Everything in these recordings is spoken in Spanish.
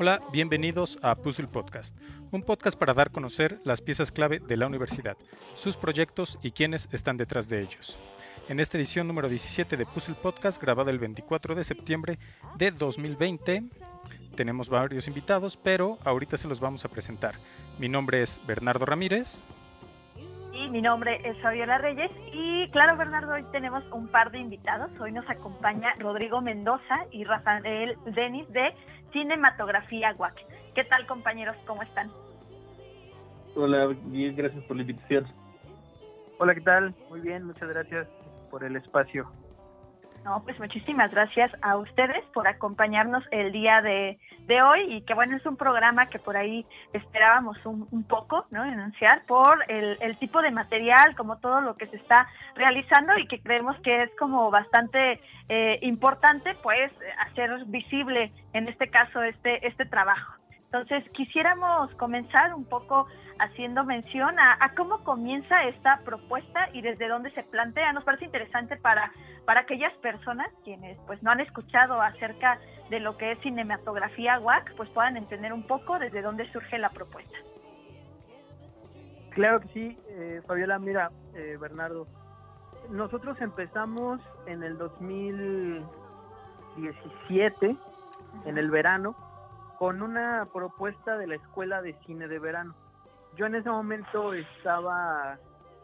Hola, bienvenidos a Puzzle Podcast, un podcast para dar a conocer las piezas clave de la universidad, sus proyectos y quienes están detrás de ellos. En esta edición número 17 de Puzzle Podcast, grabada el 24 de septiembre de 2020, tenemos varios invitados, pero ahorita se los vamos a presentar. Mi nombre es Bernardo Ramírez. Y mi nombre es Fabiola Reyes. Y claro, Bernardo, hoy tenemos un par de invitados. Hoy nos acompaña Rodrigo Mendoza y Rafael Denis de Cinematografía WAC. ¿Qué tal, compañeros? ¿Cómo están? Hola, bien, gracias por la invitación. Hola, ¿qué tal? Muy bien, muchas gracias por el espacio. No, pues muchísimas gracias a ustedes por acompañarnos el día de, de hoy y que bueno, es un programa que por ahí esperábamos un, un poco, ¿no? Enunciar por el, el, tipo de material, como todo lo que se está realizando y que creemos que es como bastante eh, importante pues hacer visible en este caso este, este trabajo. Entonces, quisiéramos comenzar un poco haciendo mención a, a, cómo comienza esta propuesta y desde dónde se plantea. Nos parece interesante para, para aquellas personas quienes pues no han escuchado acerca de lo que es cinematografía WAC, pues puedan entender un poco desde dónde surge la propuesta. Claro que sí, eh, Fabiola, mira, eh, Bernardo, nosotros empezamos en el 2017, en el verano, con una propuesta de la Escuela de Cine de Verano. Yo en ese momento estaba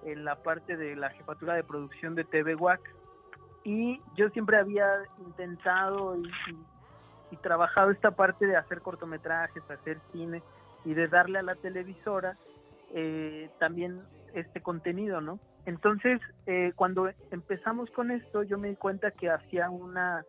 en la parte de la jefatura de producción de TV WAC y yo siempre había intentado y, y, y, trabajado esta parte de hacer cortometrajes, hacer cine y de darle a la televisora eh, también este contenido, ¿no? Entonces, eh, cuando empezamos con esto, yo me di cuenta que hacía una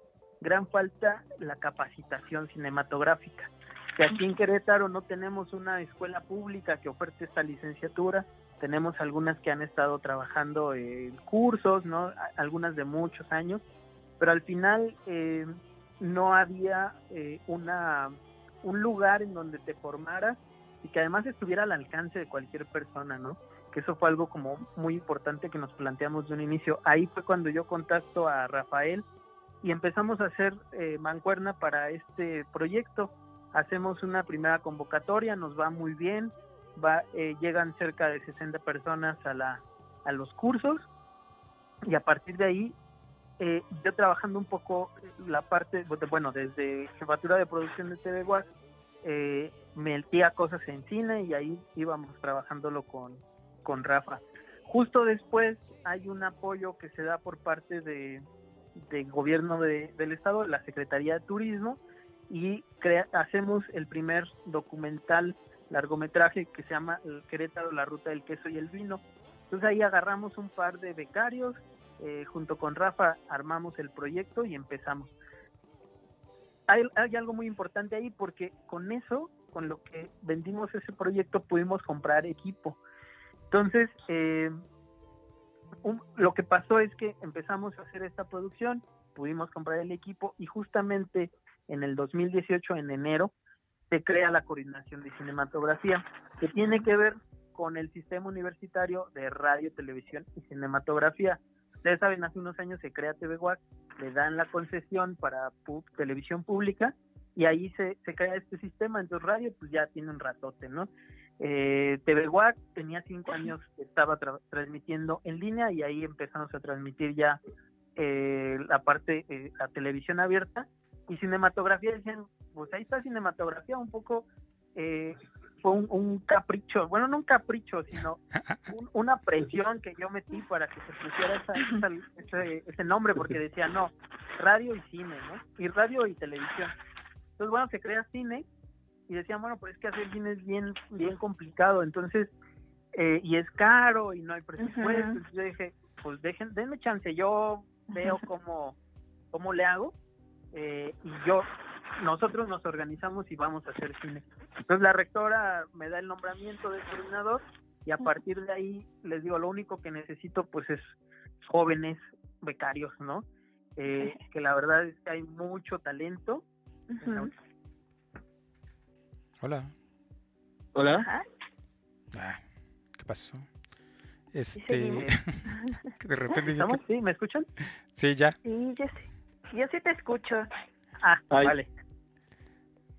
gran falta la capacitación cinematográfica. Que aquí en Querétaro no tenemos una escuela pública que oferte esta licenciatura, tenemos algunas que han estado trabajando en cursos, ¿no? Algunas de muchos años, pero al final eh, no había eh, una, un lugar en donde te formaras y que además estuviera al alcance de cualquier persona, ¿no? Que eso fue algo como muy importante que nos planteamos de un inicio. Ahí fue cuando yo contacto a Rafael y empezamos a hacer eh, mancuerna para este proyecto. Hacemos una primera convocatoria, nos va muy bien, va, eh, llegan cerca de 60 personas a, la, a los cursos y a partir de ahí eh, yo trabajando un poco la parte, bueno, desde jefatura de producción de TV WAC, eh, metía cosas en cine y ahí íbamos trabajándolo con, con Rafa. Justo después hay un apoyo que se da por parte de, del gobierno de, del estado, la Secretaría de Turismo, y crea, hacemos el primer documental largometraje que se llama Querétaro, la ruta del queso y el vino. Entonces ahí agarramos un par de becarios, eh, junto con Rafa armamos el proyecto y empezamos. Hay, hay, algo muy importante ahí porque con eso, con lo que vendimos ese proyecto, pudimos comprar equipo. Entonces, eh, un, lo que pasó es que empezamos a hacer esta producción, pudimos comprar el equipo y justamente en el 2018, en enero, se crea la coordinación de cinematografía, que tiene que ver con el sistema universitario de radio, televisión y cinematografía. Ustedes saben, hace unos años se crea TVWAC, le dan la concesión para televisión pública y ahí se, se, crea este sistema. Entonces, radio, pues ya tiene un ratote, ¿no? Eh, TVWAC tenía cinco años, estaba tra transmitiendo en línea y ahí empezamos a transmitir ya eh, la parte, eh, la televisión abierta y cinematografía decían, pues ahí está cinematografía, un poco eh, fue un, un, capricho, bueno, no un capricho, sino un, una presión que yo metí para que se pusiera esa, esa, ese, ese, nombre, porque decía, no, radio y cine, ¿no? Y radio y televisión. Entonces, bueno, se crea cine y decían, bueno, pues es que hacer cine es bien, bien complicado, entonces, eh, y es caro y no hay presupuesto. Uh -huh. Entonces yo dije, pues dejen, denme chance, yo veo cómo, cómo le hago eh, y yo nosotros nos organizamos y vamos a hacer cine. Entonces la rectora me da el nombramiento de coordinador y a partir de ahí les digo, lo único que necesito pues es jóvenes becarios, ¿no? Eh, que la verdad es que hay mucho talento. Uh -huh. Hola. Hola. Ah, ¿Qué pasó? Este, de repente ¿Estamos? Sí, ¿me escuchan? Sí, ya. Sí, yo sí, yo sí te escucho. Ah, Ay. vale.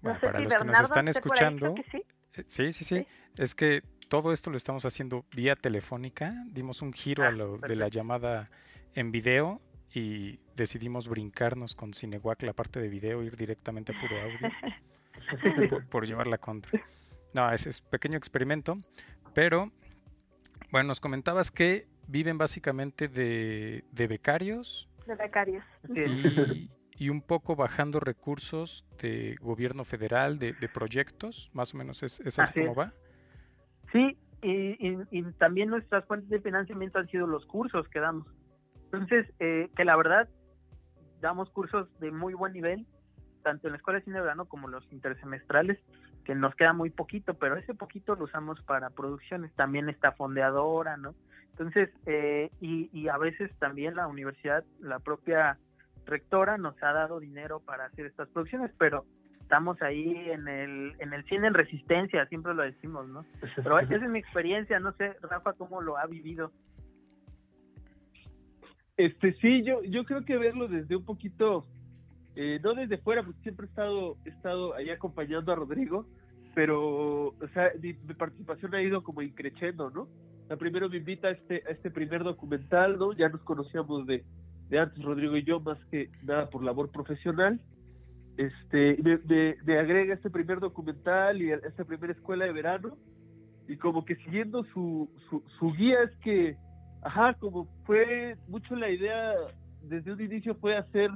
Bueno, para los que nos están escuchando, sí. Eh, sí, sí, sí, es que todo esto lo estamos haciendo vía telefónica. Dimos un giro a ah, lo de la llamada en video y decidimos brincarnos con Cinewac la parte de video, ir directamente a puro audio por, llevar la contra. No, ese es pequeño experimento, pero bueno, nos comentabas que viven básicamente de, becarios. De becarios. Y, un poco bajando recursos de gobierno federal, de, proyectos, más o menos es, así, como va. Sí, y, también nuestras fuentes de financiamiento han sido los cursos que damos. Entonces, eh, que la verdad, damos cursos de muy buen nivel, tanto en la Escuela de Cine de Verano como los intersemestrales, que nos queda muy poquito, pero ese poquito lo usamos para producciones. También está fondeadora, ¿no? Entonces, eh, y, y a veces también la universidad, la propia rectora nos ha dado dinero para hacer estas producciones, pero estamos ahí en el, en el cine en resistencia, siempre lo decimos, ¿no? Pero esa es mi experiencia, no sé, Rafa, cómo lo ha vivido. Este, sí, yo, yo creo que verlo desde un poquito, eh, no desde fuera, porque siempre he estado, estado ahí acompañando a Rodrigo, pero, o sea, mi, participación ha ido como increciendo, ¿no? La primero me invita a este, este primer documental, ¿no? Ya nos conocíamos de, de antes, Rodrigo y yo, más que nada por labor profesional, este, me, agrega este primer documental y esta primera escuela de verano, y como que siguiendo su, su, guía es que, ajá, como fue mucho la idea desde un inicio fue hacer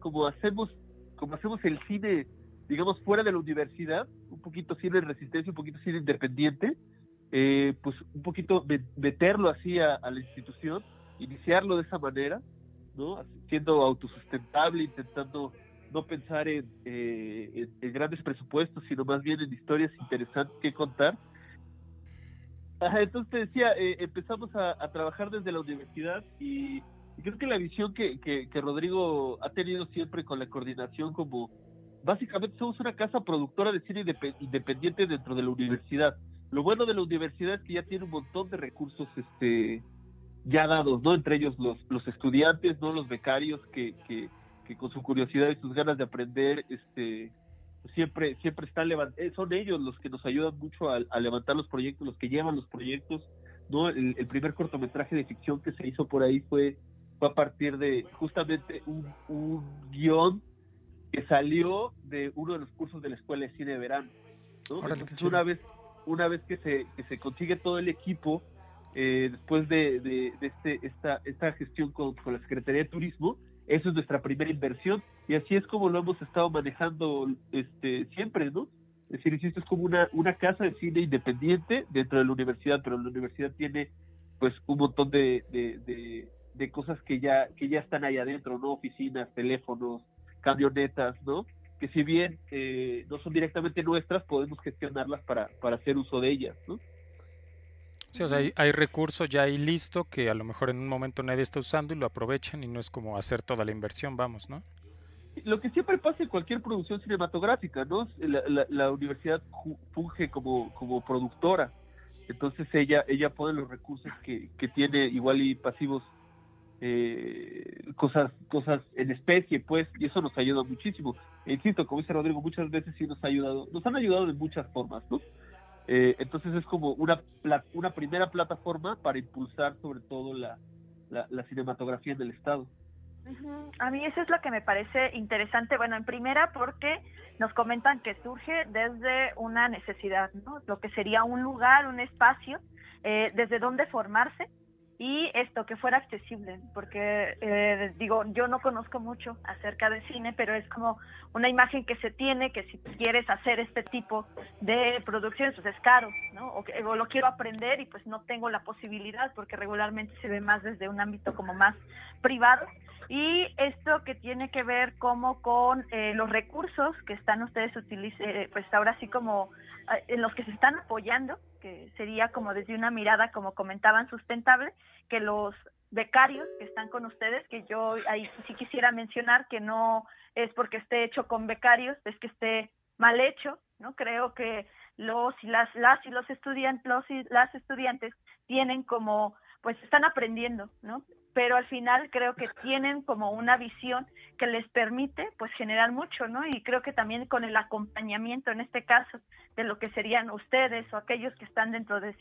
como hacemos, como hacemos el cine, digamos, fuera de la universidad, un poquito cine resistencia, un poquito cine independiente, eh, pues un poquito meterlo así a, a la institución, iniciarlo de esa manera, ¿no? Siendo autosustentable, intentando no pensar en, eh, en, grandes presupuestos, sino más bien en historias interesantes que contar. Entonces te decía, eh, empezamos a, trabajar desde la universidad y, creo que la visión que, que, Rodrigo ha tenido siempre con la coordinación como básicamente somos una casa productora de cine independiente dentro de la universidad. Lo bueno de la universidad es que ya tiene un montón de recursos este ya dados, ¿no? Entre ellos los, los estudiantes, ¿no? Los becarios que, que, que con su curiosidad y sus ganas de aprender, este, siempre, siempre están eh, son ellos los que nos ayudan mucho a, levantar los proyectos, los que llevan los proyectos, ¿no? El, primer cortometraje de ficción que se hizo por ahí fue, fue a partir de justamente un, un guion que salió de uno de los cursos de la Escuela de Cine de Verano, una vez, una vez que se, que se consigue todo el equipo, eh, después de, de, este, esta, esta gestión con, con la Secretaría de Turismo, eso es nuestra primera inversión y así es como lo hemos estado manejando este siempre, ¿no? Es decir, esto es como una, una casa de cine independiente dentro de la universidad, pero la universidad tiene pues un montón de, de, cosas que ya, que ya están ahí adentro, ¿no? Oficinas, teléfonos, camionetas, ¿no? Que si bien eh, no son directamente nuestras, podemos gestionarlas para, para hacer uso de ellas, ¿no? O sea, hay, recursos ya ahí listo que a lo mejor en un momento nadie está usando y lo aprovechan y no es como hacer toda la inversión, vamos, ¿no? Lo que siempre pasa en cualquier producción cinematográfica, ¿no? La, universidad funge como, como productora, entonces ella ella pone los recursos que, que tiene igual y pasivos eh, cosas cosas en especie pues y eso nos ayuda muchísimo e insisto como dice Rodrigo muchas veces sí nos ha ayudado nos han ayudado de muchas formas no eh, entonces es como una, una primera plataforma para impulsar sobre todo la, la, cinematografía en el Estado. A mí eso es lo que me parece interesante, bueno, en primera porque nos comentan que surge desde una necesidad, ¿no? Lo que sería un lugar, un espacio, eh, desde donde formarse y esto que fuera accesible, porque eh, digo, yo no conozco mucho acerca de cine, pero es como una imagen que se tiene que si quieres hacer este tipo de producciones, pues es caro, ¿no? O, que, lo quiero aprender y pues no tengo la posibilidad porque regularmente se ve más desde un ámbito como más privado. Y esto que tiene que ver como con eh, los recursos que están ustedes utilizando, eh, pues ahora sí como en los que se están apoyando que sería como desde una mirada, como comentaban, sustentable, que los becarios que están con ustedes, que yo ahí sí quisiera mencionar que no es porque esté hecho con becarios, es que esté mal hecho, ¿no? Creo que los y las, las y los estudiantes, los y las estudiantes tienen como, pues están aprendiendo, ¿no? Pero al final creo que tienen como una visión que les permite pues generar mucho, ¿no? Y creo que también con el acompañamiento en este caso de lo que serían ustedes o aquellos que están dentro de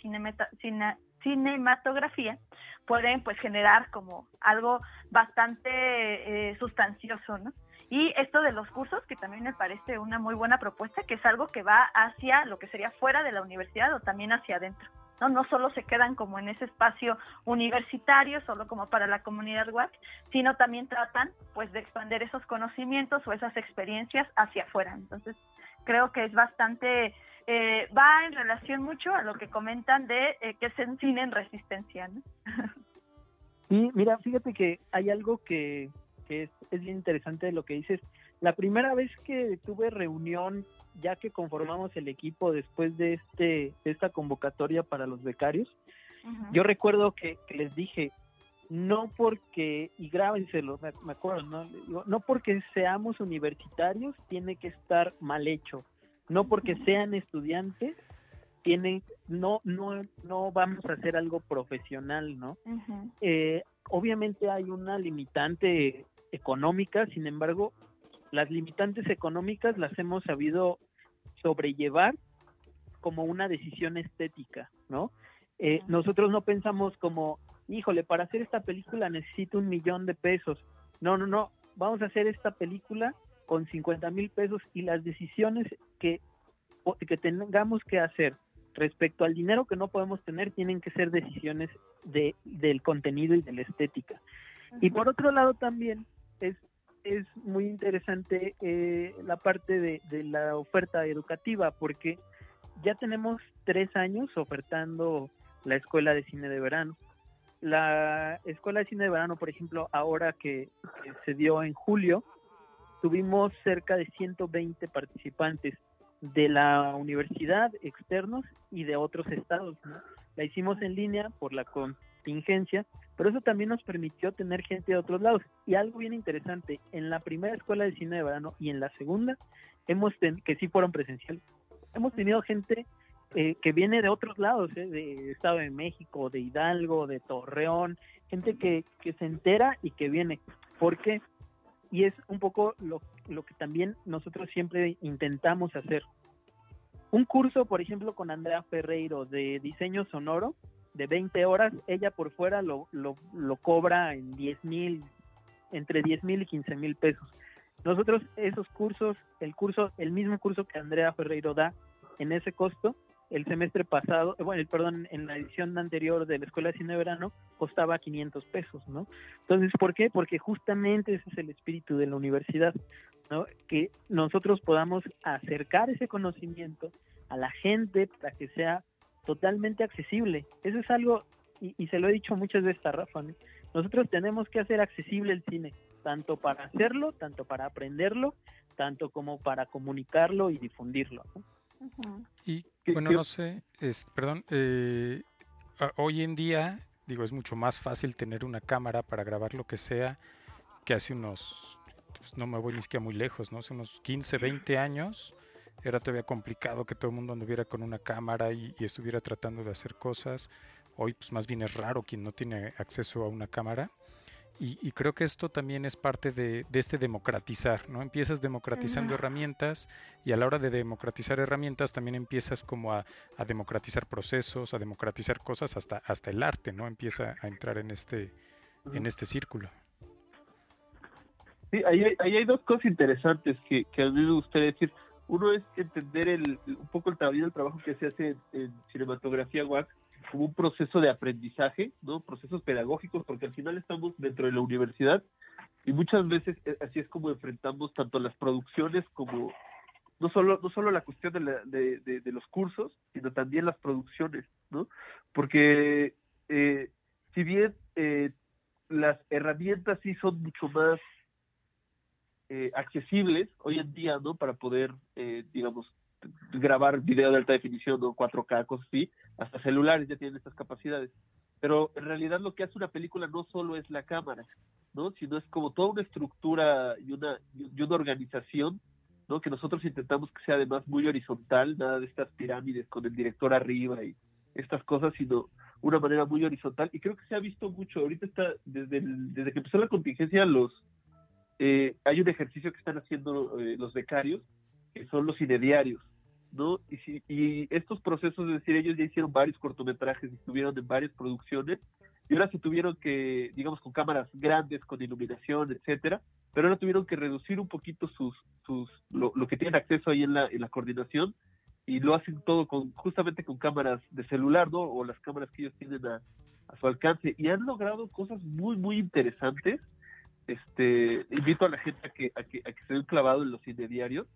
cinematografía pueden pues generar como algo bastante eh, sustancioso, ¿no? Y esto de los cursos, que también me parece una muy buena propuesta, que es algo que va hacia lo que sería fuera de la universidad o también hacia adentro. ¿No? No solo se quedan como en ese espacio universitario, solo como para la comunidad WAC, sino también tratan pues de expandir esos conocimientos o esas experiencias hacia afuera. Entonces, creo que es bastante, eh, va en relación mucho a lo que comentan de eh, que se cine en resistencia. ¿no? Sí, mira, fíjate que hay algo que, que es, es bien interesante de lo que dices. La primera vez que tuve reunión ya que conformamos el equipo después de este esta convocatoria para los becarios, yo recuerdo que, les dije, no porque, y grábenselo, me, me acuerdo, ¿no? no porque seamos universitarios tiene que estar mal hecho, no porque sean estudiantes tienen, no, no, no vamos a hacer algo profesional, ¿no? eh, obviamente hay una limitante económica, sin embargo, las limitantes económicas las hemos sabido sobrellevar como una decisión estética, ¿no? Eh, nosotros no pensamos como, híjole, para hacer esta película necesito un millón de pesos. No, no, no, vamos a hacer esta película con 50 mil pesos y las decisiones que, que tengamos que hacer respecto al dinero que no podemos tener tienen que ser decisiones de, del contenido y de la estética. Y por otro lado también es es muy interesante eh, la parte de, la oferta educativa, porque ya tenemos tres años ofertando la escuela de cine de verano. La escuela de cine de verano, por ejemplo, ahora que, se dio en julio, tuvimos cerca de 120 participantes de la universidad, externos y de otros estados. La hicimos en línea por la contingencia, pero eso también nos permitió tener gente de otros lados. Y algo bien interesante, en la primera escuela de cine de verano y en la segunda, hemos que sí fueron presenciales, hemos tenido gente eh, que viene de otros lados, eh, de Estado de México, de Hidalgo, de Torreón, gente que, que se entera y que viene. ¿Por qué? Y es un poco lo, lo que también nosotros siempre intentamos hacer. Un curso, por ejemplo, con Andrea Ferreiro de diseño sonoro, de 20 horas, ella por fuera lo, lo, lo cobra en 10 mil, entre 10 mil y 15 mil pesos. Nosotros esos cursos, el curso, el mismo curso que Andrea Ferreiro da en ese costo, el semestre pasado, bueno, perdón, en la edición anterior de la Escuela de Cine de Verano costaba 500 pesos, ¿no? Entonces, ¿por qué? Porque justamente ese es el espíritu de la universidad, ¿no? Que nosotros podamos acercar ese conocimiento a la gente para que sea totalmente accesible. Eso es algo, y, se lo he dicho muchas veces a Rafa, nosotros tenemos que hacer accesible el cine, tanto para hacerlo, tanto para aprenderlo, tanto como para comunicarlo y difundirlo. Y bueno, no sé, es, perdón, eh, hoy en día, digo, es mucho más fácil tener una cámara para grabar lo que sea que hace unos, pues no me voy ni siquiera muy lejos, ¿no? Hace unos 15, 20 años era todavía complicado que todo el mundo anduviera con una cámara y, estuviera tratando de hacer cosas. Hoy pues más bien es raro quien no tiene acceso a una cámara. Y, creo que esto también es parte de, este democratizar, ¿no? Empiezas democratizando herramientas y a la hora de democratizar herramientas también empiezas como a, democratizar procesos, a democratizar cosas, hasta, hasta el arte, ¿no? Empieza a entrar en este, en este círculo. Sí, ahí, ahí hay dos cosas interesantes que, que a mí me gustaría decir. Uno es entender el, un poco el, trabajo que se hace en, cinematografía WAC como un proceso de aprendizaje, ¿no? Procesos pedagógicos, porque al final estamos dentro de la universidad y muchas veces eh, así es como enfrentamos tanto las producciones como no solo no solo la cuestión de, de, los cursos, sino también las producciones, ¿no? Porque eh, si bien eh, las herramientas sí son mucho más eh, accesibles hoy en día, ¿no? Para poder, eh, digamos, grabar video de alta definición, ¿no? 4K, cosas así, hasta celulares ya tienen estas capacidades. Pero en realidad lo que hace una película no solo es la cámara, ¿no? Sino es como toda una estructura y una, y una organización, ¿no? Que nosotros intentamos que sea además muy horizontal, nada de estas pirámides con el director arriba y estas cosas, sino una manera muy horizontal y creo que se ha visto mucho. Ahorita está, desde, desde que empezó la contingencia, los eh, hay un ejercicio que están haciendo eh, los becarios, que son los inediarios, ¿no? Y, si, y estos procesos, es decir, ellos ya hicieron varios cortometrajes y estuvieron en varias producciones, y ahora se tuvieron que, digamos, con cámaras grandes, con iluminación, etcétera, pero ahora tuvieron que reducir un poquito sus, sus, lo, lo que tienen acceso ahí en la, en la coordinación y lo hacen todo con justamente con cámaras de celular, ¿no? O las cámaras que ellos tienen a, su alcance y han logrado cosas muy muy interesantes. Este, invito a la gente a que a que, a que se den clavado en los intermediarios.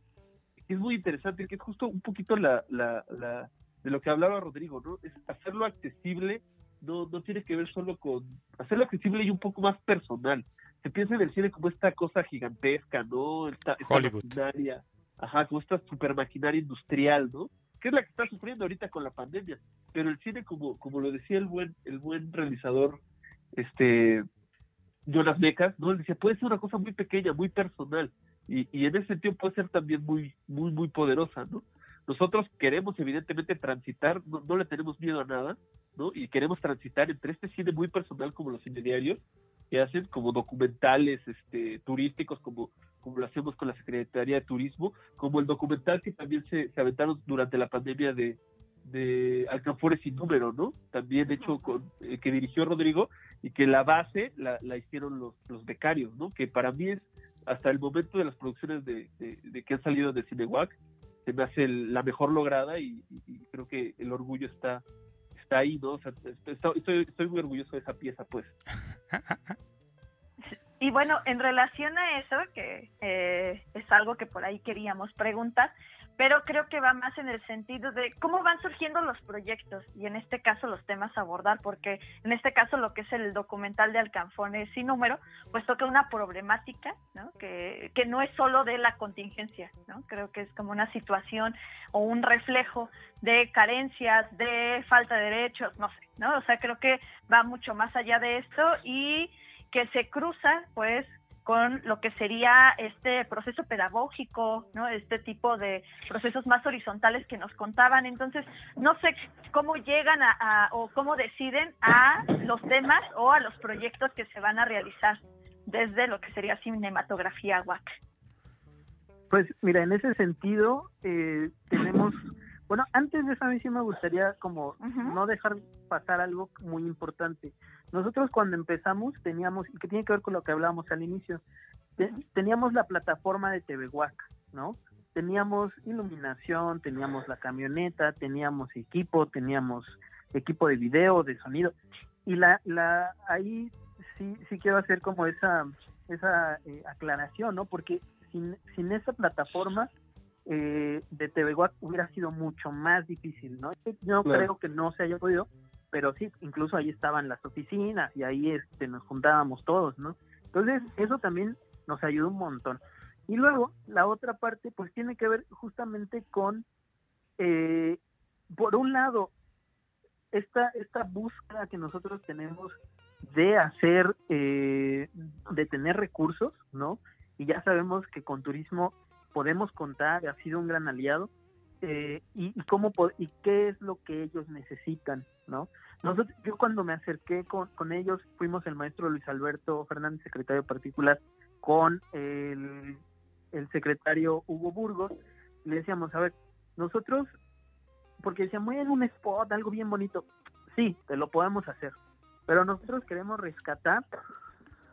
Es muy interesante, que es justo un poquito la, la, la de lo que hablaba Rodrigo, ¿no? Es hacerlo accesible, no, no tiene que ver solo con hacerlo accesible y un poco más personal. Se piensa en el cine como esta cosa gigantesca, ¿no? Esta, esta Hollywood ajá, como esta super maquinaria industrial, ¿no? Que es la que está sufriendo ahorita con la pandemia. Pero el cine, como, como lo decía el buen, el buen realizador, este, Jonas Mecas, ¿no? Él decía, puede ser una cosa muy pequeña, muy personal. Y, y en ese sentido puede ser también muy, muy, muy poderosa, ¿no? Nosotros queremos evidentemente transitar, no, no le tenemos miedo a nada, ¿no? Y queremos transitar entre este cine muy personal como los cine diarios, que hacen como documentales este, turísticos, como como lo hacemos con la Secretaría de Turismo, como el documental que también se, se aventaron durante la pandemia de, de Alcanfores sin número, ¿no? También hecho con, eh, que dirigió Rodrigo y que la base la, la hicieron los, los becarios, ¿no? Que para mí es hasta el momento de las producciones de, de, que han salido de Cinewac, se me hace la mejor lograda y, creo que el orgullo está está ahí, ¿no? O sea, estoy, estoy muy orgulloso de esa pieza, pues. Y bueno, en relación a eso, que eh, es algo que por ahí queríamos preguntar, pero creo que va más en el sentido de cómo van surgiendo los proyectos y en este caso los temas a abordar, porque en este caso lo que es el documental de Alcanfones sin número, pues toca una problemática, ¿no? Que, que no es solo de la contingencia, ¿no? Creo que es como una situación o un reflejo de carencias, de falta de derechos, no sé, ¿no? O sea, creo que va mucho más allá de esto y que se cruza pues con lo que sería este proceso pedagógico, ¿no? Este tipo de procesos más horizontales que nos contaban. Entonces, no sé cómo llegan a, o cómo deciden a los temas o a los proyectos que se van a realizar desde lo que sería cinematografía WAC. Pues mira, en ese sentido eh, tenemos, bueno, antes de eso a mí sí me gustaría como no dejar pasar algo muy importante. Nosotros cuando empezamos teníamos, y que tiene que ver con lo que hablábamos al inicio, teníamos la plataforma de TV ¿no? Teníamos iluminación, teníamos la camioneta, teníamos equipo, teníamos equipo de video, de sonido, y la, la ahí sí, sí quiero hacer como esa, esa eh, aclaración, ¿no? Porque sin, sin esa plataforma eh, de TV hubiera sido mucho más difícil, ¿no? Yo creo que no se haya podido, pero sí, incluso ahí estaban las oficinas y ahí este, nos juntábamos todos, ¿no? Entonces, eso también nos ayudó un montón. Y luego, la otra parte, pues tiene que ver justamente con, eh, por un lado, esta, esta búsqueda que nosotros tenemos de hacer, eh, de tener recursos, ¿no? Y ya sabemos que con turismo podemos contar, ha sido un gran aliado, eh, y, cómo y qué es lo que ellos necesitan, ¿no? Nosotros, yo cuando me acerqué con, con ellos, fuimos el maestro Luis Alberto Fernández, secretario particular, con el, el secretario Hugo Burgos, le decíamos, a ver, nosotros, porque decían, muy en un spot, algo bien bonito, sí, te lo podemos hacer, pero nosotros queremos rescatar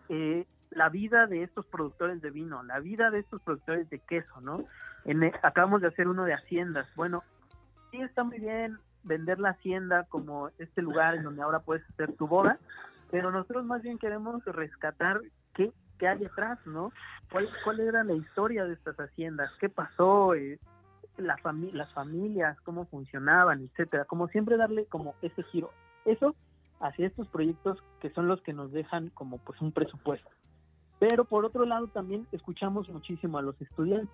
eh, la vida de estos productores de vino, la vida de estos productores de queso, ¿no? En, e, acabamos de hacer uno de haciendas. Bueno, sí está muy bien vender la hacienda como este lugar en donde ahora puedes hacer tu boda, pero nosotros más bien queremos rescatar qué, qué hay detrás, ¿no? ¿Cuál, ¿Cuál era la historia de estas haciendas? ¿Qué pasó? Eh, la las familias, cómo funcionaban, etcétera. Como siempre darle como ese giro. Eso hacia estos proyectos que son los que nos dejan como pues un presupuesto. Pero por otro lado también escuchamos muchísimo a los estudiantes.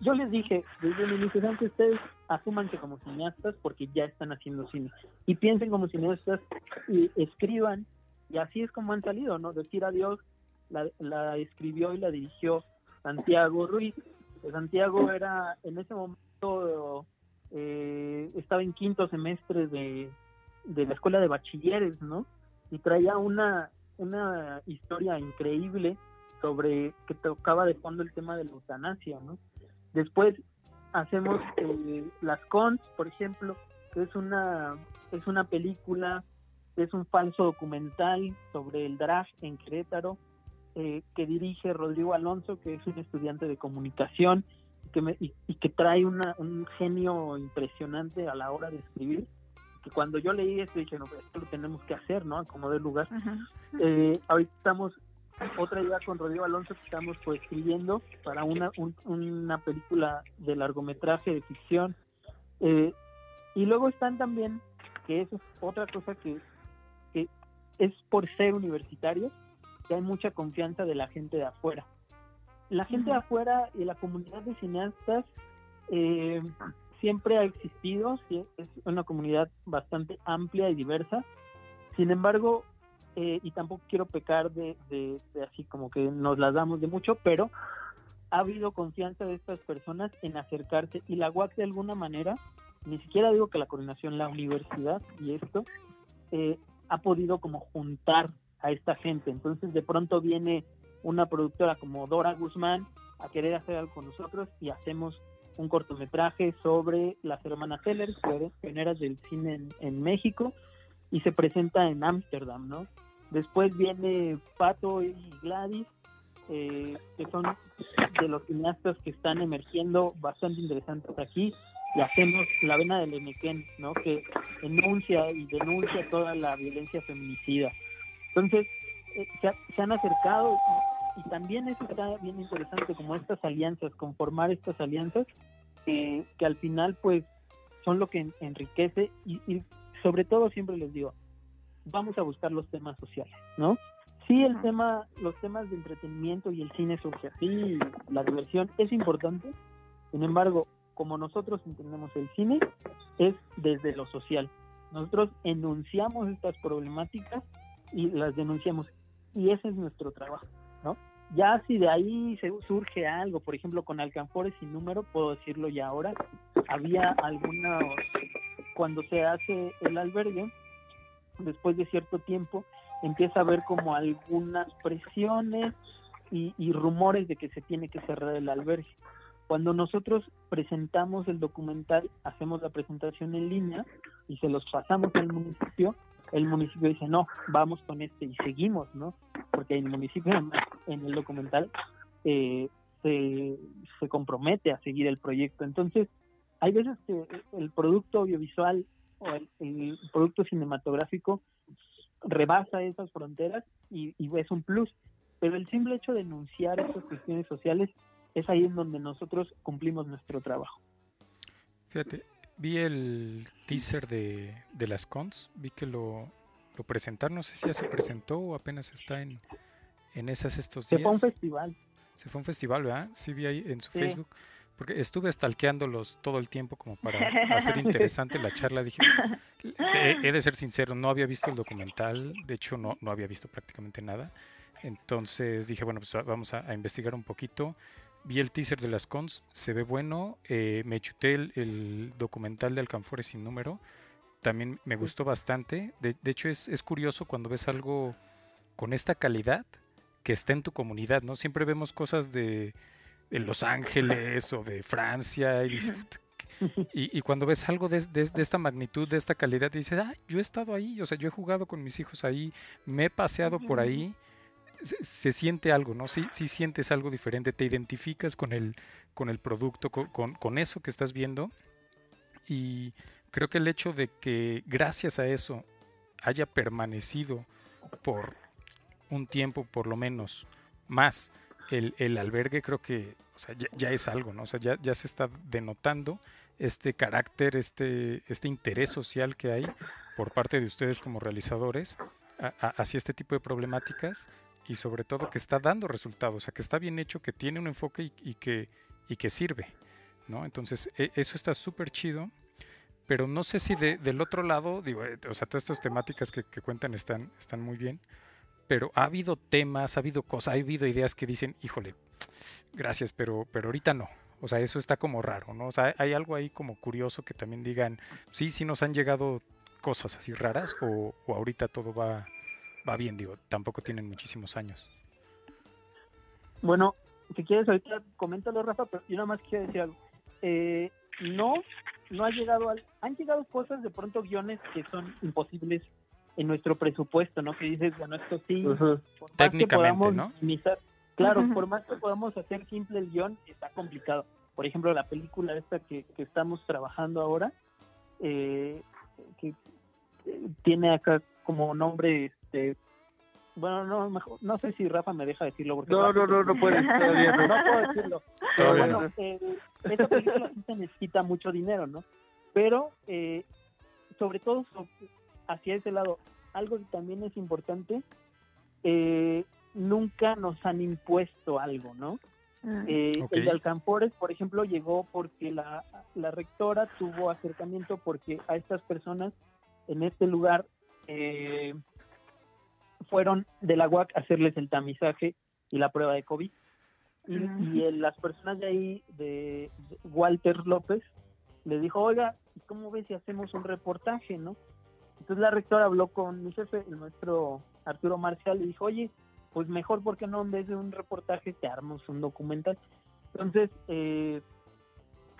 Yo les dije desde el inicio, que ustedes asuman que como cineastas porque ya están haciendo cine y piensen como cineastas y escriban y así es como han salido, ¿no? Decir adiós la, la escribió y la dirigió Santiago Ruiz. Santiago era en ese momento eh, estaba en quinto semestre de de la escuela de bachilleres, ¿no? Y traía una, una historia increíble sobre que tocaba de fondo el tema de la eutanasia, ¿no? Después hacemos eh, Las Cons, por ejemplo, que es una, es una película, es un falso documental sobre el drag en Querétaro, eh, que dirige Rodrigo Alonso, que es un estudiante de comunicación que me, y, que trae una, un genio impresionante a la hora de escribir. Que cuando yo leí esto dije, no, pues esto lo tenemos que hacer, ¿no? Como de lugar. Eh, ahorita estamos otra idea con Rodrigo Alonso que estamos escribiendo para una, una película de largometraje de ficción. Eh, y luego están también, que eso es otra cosa que, que es por ser universitarios, que hay mucha confianza de la gente de afuera. La gente de afuera y la comunidad de cineastas eh, siempre ha existido, es una comunidad bastante amplia y diversa. Sin embargo, eh, y tampoco quiero pecar de, así como que nos las damos de mucho, pero ha habido confianza de estas personas en acercarse y la UAC de alguna manera, ni siquiera digo que la coordinación, la universidad y esto, eh, ha podido como juntar a esta gente. Entonces de pronto viene una productora como Dora Guzmán a querer hacer algo con nosotros y hacemos un cortometraje sobre las hermanas Heller, pioneras del cine en, en México, y se presenta en Ámsterdam, ¿no? Después viene Pato y Gladys, eh, que son de los cineastas que están emergiendo bastante interesantes aquí. Y hacemos La Vena del Enequén, ¿no? que enuncia y denuncia toda la violencia feminicida. Entonces, eh, se, han acercado y, también eso está bien interesante, como estas alianzas, conformar estas alianzas, que al final pues son lo que enriquece y, y sobre todo siempre les digo, vamos a buscar los temas sociales, ¿no? Sí, el tema, los temas de entretenimiento y el cine social, sí, la diversión es importante. Sin embargo, como nosotros entendemos el cine, es desde lo social. Nosotros enunciamos estas problemáticas y las denunciamos. Y ese es nuestro trabajo, ¿no? Ya si de ahí se surge algo, por ejemplo, con Alcanfores sin número, puedo decirlo ya ahora, había alguna, cuando se hace el albergue, después de cierto tiempo empieza a haber como algunas presiones y, rumores de que se tiene que cerrar el albergue. Cuando nosotros presentamos el documental, hacemos la presentación en línea y se los pasamos al municipio, el municipio dice, no, vamos con este y seguimos, ¿no? Porque el municipio en el documental eh, se, se compromete a seguir el proyecto. Entonces, hay veces que el producto audiovisual o el, producto cinematográfico rebasa esas fronteras y, es un plus. Pero el simple hecho de denunciar esas cuestiones sociales es ahí en donde nosotros cumplimos nuestro trabajo. Fíjate, vi el teaser de, las cons, vi que lo, lo presentaron, no sé si ya se presentó o apenas está en, en esas estos días. Se fue a un festival. Se fue a un festival, ¿verdad? Sí vi ahí en su Facebook. Porque estuve stalkeándolos todo el tiempo como para hacer interesante la charla. Dije, he de ser sincero, no había visto el documental, de hecho no, no había visto prácticamente nada. Entonces dije, bueno, pues vamos a, investigar un poquito. Vi el teaser de las cons, se ve bueno. Eh, me chuté el, documental de Alcanfores sin número, también me gustó bastante. De, de hecho es, es curioso cuando ves algo con esta calidad que está en tu comunidad, ¿no? Siempre vemos cosas de de Los Ángeles o de Francia y, y, cuando ves algo de, esta magnitud, de esta calidad, dices, ah, yo he estado ahí, o sea, yo he jugado con mis hijos ahí, me he paseado por ahí, se, siente algo, ¿no? Sí, sí sientes algo diferente, te identificas con el, con el producto, con, con eso que estás viendo. Y creo que el hecho de que gracias a eso haya permanecido por un tiempo por lo menos más el, el albergue creo que o sea, ya, es algo, ¿no? O sea, ya, ya se está denotando este carácter, este, este interés social que hay por parte de ustedes como realizadores hacia este tipo de problemáticas y sobre todo que está dando resultados, o sea, que está bien hecho, que tiene un enfoque y, que, y que sirve, ¿no? Entonces, e, eso está súper chido, pero no sé si de, del otro lado, digo, eh, o sea, todas estas temáticas que, que cuentan están, están muy bien, pero ha habido temas, ha habido cosas, ha habido ideas que dicen, híjole, gracias, pero, pero ahorita no. O sea, eso está como raro, ¿no? O sea, hay algo ahí como curioso que también digan, sí, sí nos han llegado cosas así raras o, o ahorita todo va, va bien? Digo, tampoco tienen muchísimos años. Bueno, si quieres ahorita coméntalo Rafa, pero yo nada más quiero decir algo. Eh, no, no ha llegado al, han llegado cosas de pronto guiones que son imposibles en nuestro presupuesto, ¿no? Que dices, bueno, esto sí, por más que Técnicamente, podamos ¿no? minimizar- claro, por más que podamos hacer simple el guion, está complicado. Por ejemplo, la película esta que, que estamos trabajando ahora, eh, que eh, tiene acá como nombre, este, bueno, no, mejor, no sé si Rafa me deja decirlo porque No, Rafa- no, no, no puedes, todavía no. no puedo decirlo. Pero bueno, eh, esta película sí se necesita mucho dinero, ¿no? Pero, eh, sobre todo hacia ese lado, algo que también es importante, eh, nunca nos han impuesto algo, ¿no? Mm. Eh. El de Alcanfores, por ejemplo, llegó porque la, la rectora tuvo acercamiento porque a estas personas en este lugar eh, fueron de la UAC a hacerles el tamizaje y la prueba de COVID. Y, el- las personas de ahí, de, de Walter López, le dijo, oiga, ¿y ¿cómo ves si hacemos un reportaje, no? Entonces la rectora habló con mi jefe, el maestro Arturo Marcial, y dijo, oye, pues mejor, ¿por qué no en vez de un reportaje te armamos un documental? Entonces, eh,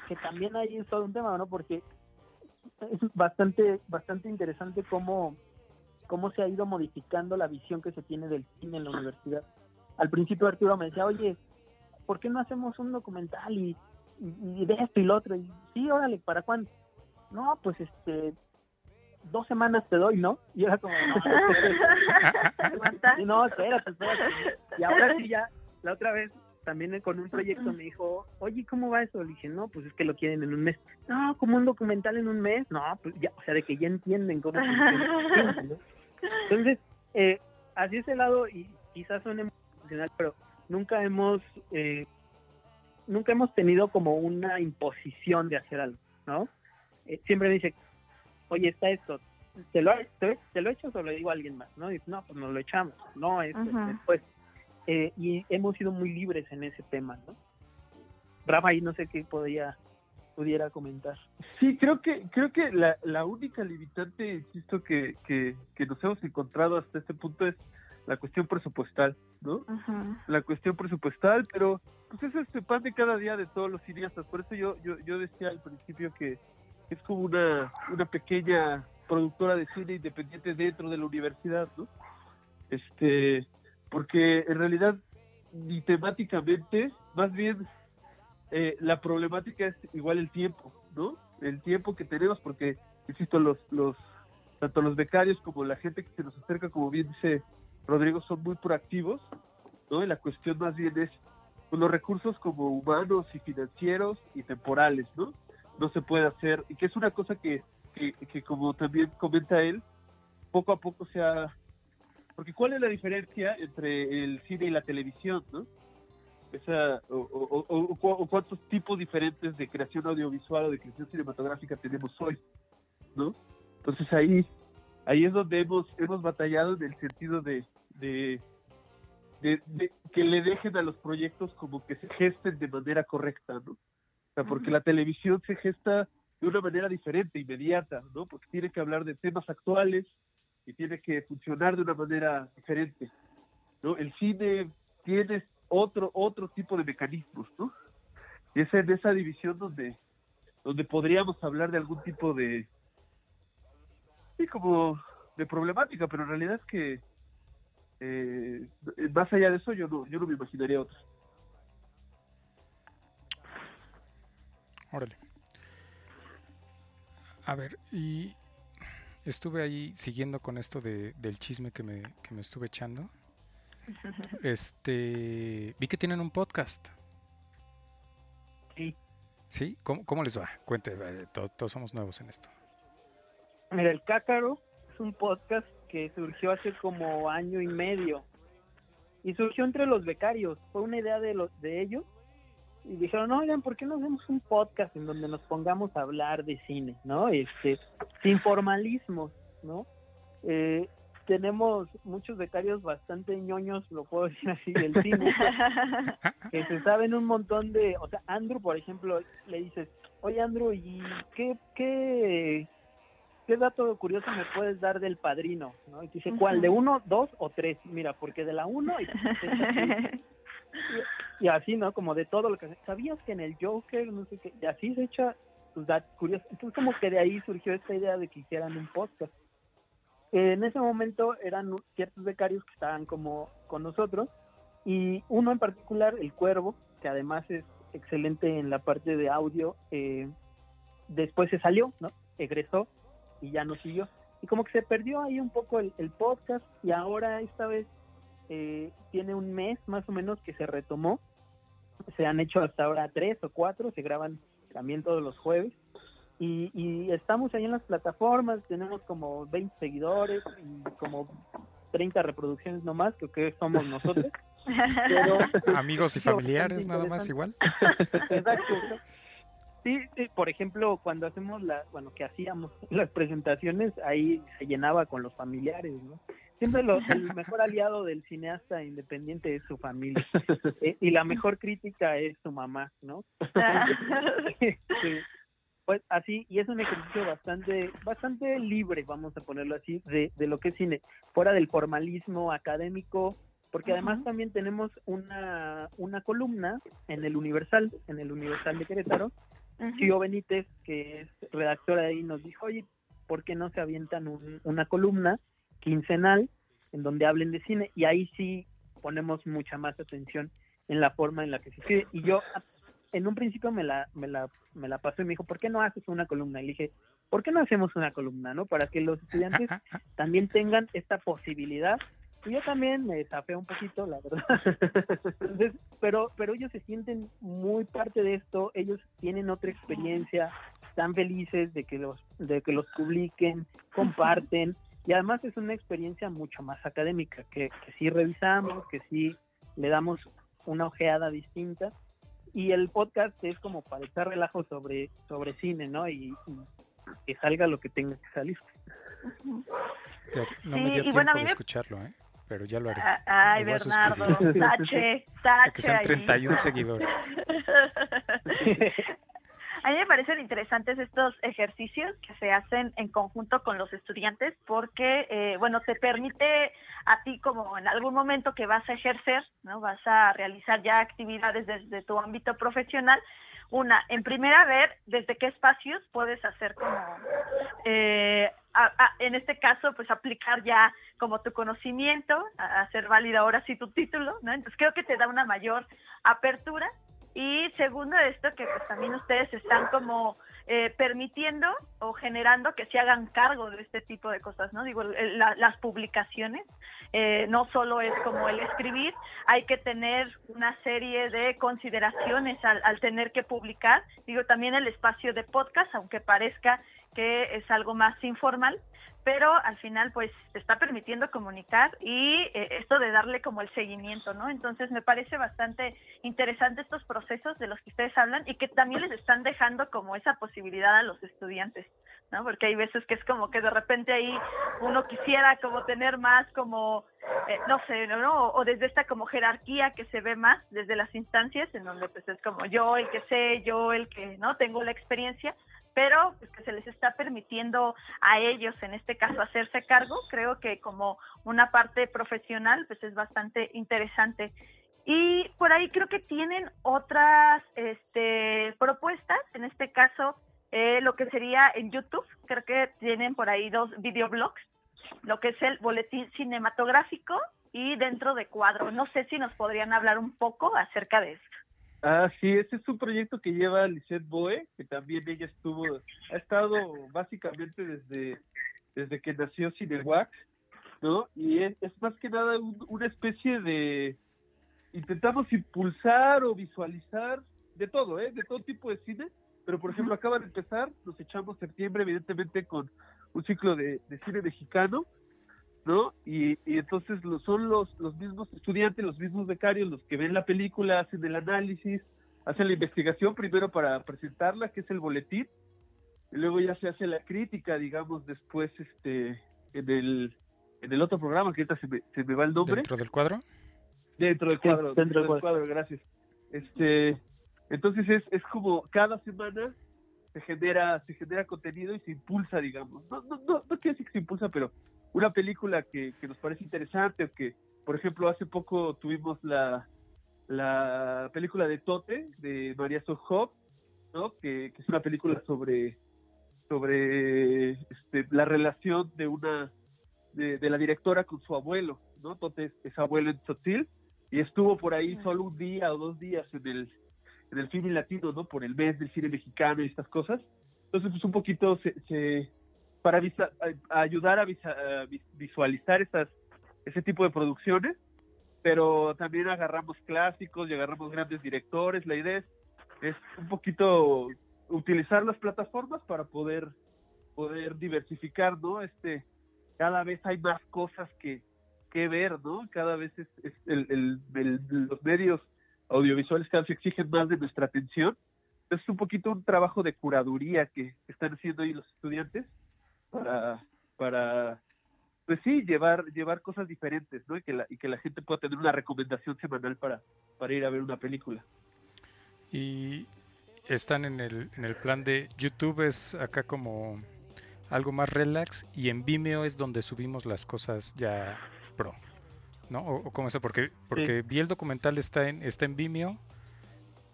que también ahí es todo un tema, ¿no? Porque es bastante, bastante interesante cómo, cómo se ha ido modificando la visión que se tiene del cine en la universidad. Al principio Arturo me decía, oye, ¿por qué no hacemos un documental y de esto y lo otro? Y sí, órale, ¿para cuándo? No, pues este, dos semanas te doy, ¿no? Y era como, no. Sí, no, espérate, espérate. Y ahora sí ya, la otra vez también con un proyecto me dijo, oye, ¿cómo va eso? Le dije, no, pues es que lo quieren en un mes. No, como un documental en un mes. No, pues ya, o sea, de que ya entienden cómo funciona. ¿no? Entonces, eh, así es el lado y quizás suene emocional, pero nunca hemos, eh, nunca hemos tenido como una imposición de hacer algo, ¿no? Eh, siempre me dice, oye, está esto, ¿te lo, te, te lo echas o lo digo a alguien más? ¿no? Y dice, no, pues nos lo echamos, no, es Ujú. después. Eh, y hemos sido muy libres en ese tema, ¿no? Rafa, ahí no sé qué podía, pudiera comentar. Sí, creo que creo que la, la única limitante, insisto, que, que, que nos hemos encontrado hasta este punto es la cuestión presupuestal, ¿no? La cuestión presupuestal, pero pues eso es el pan de cada día de todos los cineastas. Por eso yo yo, yo decía al principio que es como una, una pequeña productora de cine independiente dentro de la universidad, ¿no? Este, porque en realidad ni temáticamente, más bien eh, la problemática es igual el tiempo, ¿no? El tiempo que tenemos, porque, insisto, los, los, tanto los becarios como la gente que se nos acerca, como bien dice Rodrigo, son muy proactivos, ¿no? Y la cuestión más bien es pues, los recursos como humanos y financieros y temporales, ¿no? No se puede hacer, y que es una cosa que, que, que como también comenta él, poco a poco se ha... Porque ¿cuál es la diferencia entre el cine y la televisión, no? esa o, o- o- o cu- o cuántos tipos diferentes de creación audiovisual o de creación cinematográfica tenemos hoy, ¿no? Entonces ahí ahí es donde hemos hemos batallado en el sentido de, de- de que le dejen a los proyectos como que se gesten de manera correcta, ¿no? Sea, porque la televisión se gesta de una manera diferente, inmediata, ¿no? Porque tiene que hablar de temas actuales y tiene que funcionar de una manera diferente, ¿no? El cine tiene otro otro tipo de mecanismos, ¿no? Y es en esa división donde donde podríamos hablar de algún tipo de sí como de problemática, pero en realidad es que eh, más allá de eso yo no yo no me imaginaría otra. Órale. A ver, y estuve ahí siguiendo con esto de, del chisme que me, que me estuve echando. Este, vi que tienen un podcast. Sí. ¿Sí? ¿Cómo, cómo les va? Cuente, eh, to- todos somos nuevos en esto. Mira, el Cácaro es un podcast que surgió hace como año y medio y surgió entre los becarios. Fue una idea de los de ellos y dijeron, no, oigan, ¿por qué no hacemos un podcast en donde nos pongamos a hablar de cine, no? Este, sin formalismos, ¿no? Eh, tenemos muchos becarios bastante ñoños, lo puedo decir así, del cine, que se saben un montón de, o sea, Andrew, por ejemplo, le dices, oye Andrew, ¿y qué, qué, ¿qué dato curioso me puedes dar del padrino? ¿no? Y dice, ¿cuál? ¿De uno, dos o tres? Mira, porque de la uno y, y, así, ¿no? Como de todo lo que... ¿Sabías que en el Joker, no sé qué? Y así se echa sus datos curiosos. Entonces como que de ahí surgió esta idea de que hicieran un podcast. En ese momento eran ciertos becarios que estaban como con nosotros y uno en particular, el Cuervo, que además es excelente en la parte de audio, eh, después se salió, ¿no? Egresó y ya no siguió. Y como que se perdió ahí un poco el, podcast y ahora esta vez eh, tiene un mes más o menos que se retomó. Se han hecho hasta ahora tres o cuatro, se graban también todos los jueves. Y, y estamos ahí en las plataformas, tenemos como 20 seguidores y como 30 reproducciones nomás, que, que somos nosotros. Amigos y familiares, nada más igual. Exacto. Sí, por ejemplo, cuando hacemos la, bueno, que hacíamos las presentaciones, ahí se llenaba con los familiares, ¿no? Siempre el mejor aliado del cineasta independiente es su familia eh, y la mejor crítica es su mamá, ¿no? Pues así, y es un ejercicio bastante, bastante libre, vamos a ponerlo así, de, de lo que es cine, fuera del formalismo académico, porque además también tenemos una, una columna en el Universal, en el Universal de Querétaro, uh Benítez, que es redactora ahí, nos dijo, oye, ¿por qué no se avientan una columna quincenal en donde hablen de cine? Y ahí sí ponemos mucha más atención en la forma en la que se escribe. Y yo en un principio me la, me la, me la pasó y me dijo, ¿por qué no haces una columna? Y le dije, ¿por qué no hacemos una columna, no? Para que los estudiantes también tengan esta posibilidad. Y yo también me desafé un poquito, la verdad. pero, pero ellos se sienten muy parte de esto, ellos tienen otra experiencia, están felices de que los, de que los publiquen, comparten, y además es una experiencia mucho más académica, que, que sí revisamos, que sí le damos una ojeada distinta y el podcast es como para echar relajo sobre, sobre cine, ¿no? Y, que salga lo que tenga que salir. No me dio tiempo de escucharlo, ¿eh? Pero ya lo haré. Ah, ay, Bernardo, tache, tache. Que sean 31 seguidores. A mí me parecen interesantes estos ejercicios que se hacen en conjunto con los estudiantes porque, eh, bueno, te permite a ti como en algún momento que vas a ejercer, ¿no? Vas a realizar ya actividades desde tu ámbito profesional. Una, en primera ver desde qué espacios puedes hacer como, eh, en este caso, pues aplicar ya como tu conocimiento, hacer válida ahora sí tu título, ¿no? Entonces creo que te da una mayor apertura y segundo esto, que pues también ustedes están como eh, permitiendo o generando que se hagan cargo de este tipo de cosas, ¿no? Digo, las publicaciones, eh, no solo es como el escribir, hay que tener una serie de consideraciones al, al tener que publicar. Digo, también el espacio de podcast, aunque parezca que es algo más informal, pero al final pues te está permitiendo comunicar y eh, esto de darle como el seguimiento, ¿no? Entonces me parece bastante interesante estos procesos de los que ustedes hablan y que también les están dejando como esa posibilidad a los estudiantes, ¿no? Porque hay veces que es como que de repente ahí uno quisiera como tener más como, eh, no sé, ¿no? O desde esta como jerarquía que se ve más desde las instancias en donde pues es como yo el que sé, yo el que, ¿no? Tengo la experiencia pero pues, que se les está permitiendo a ellos, en este caso, hacerse cargo, creo que como una parte profesional, pues es bastante interesante. Y por ahí creo que tienen otras este, propuestas, en este caso, eh, lo que sería en YouTube, creo que tienen por ahí dos videoblogs, lo que es el boletín cinematográfico y dentro de cuadro. No sé si nos podrían hablar un poco acerca de eso. Ah, sí, ese es un proyecto que lleva Lisette Boe, que también ella estuvo, ha estado básicamente desde, desde que nació Cinewac, ¿no? Y es, más que nada una especie de, intentamos impulsar o visualizar de todo, ¿eh? De todo tipo de cine, pero por ejemplo acaba de empezar, nos echamos septiembre evidentemente con un ciclo de, de cine mexicano, ¿no? Y, entonces lo, son los, los mismos estudiantes, los mismos becarios, los que ven la película, hacen el análisis, hacen la investigación primero para presentarla, que es el boletín, y luego ya se hace la crítica, digamos, después este en el, en el otro programa, que ahorita se me, se me va el nombre. ¿Dentro del cuadro? Dentro del cuadro, dentro, del cuadro. gracias. Este, entonces es, es como cada semana se genera, se genera contenido y se impulsa, digamos. No, no, no, no quiero decir que se impulsa, pero una película que, que nos parece interesante que, por ejemplo, hace poco tuvimos la, la película de Tote de María Sohop, ¿no? Que, que, es una película sobre sobre este, la relación de una de, de, la directora con su abuelo, ¿no? Tote es, abuelo en Tzotzil y estuvo por ahí solo un día o dos días en el en el cine latino, ¿no? Por el mes del cine mexicano y estas cosas. Entonces, pues un poquito se, se para visa, ayudar a, visa, a, visualizar esas, ese tipo de producciones, pero también agarramos clásicos y agarramos grandes directores. La idea es, es un poquito utilizar las plataformas para poder poder diversificar, ¿no? Este, cada vez hay más cosas que, que ver, ¿no? Cada vez es, es el, el, el, los medios audiovisuales cada vez exigen más de nuestra atención. Es un poquito un trabajo de curaduría que están haciendo ahí los estudiantes para, para pues sí, llevar, llevar cosas diferentes, ¿no? Y que la, y que la gente pueda tener una recomendación semanal para, para ir a ver una película. Y están en el, en el plan de YouTube es acá como algo más relax y en Vimeo es donde subimos las cosas ya pro. ¿no? O, o cómo es porque, porque sí. vi el documental está en, está en Vimeo,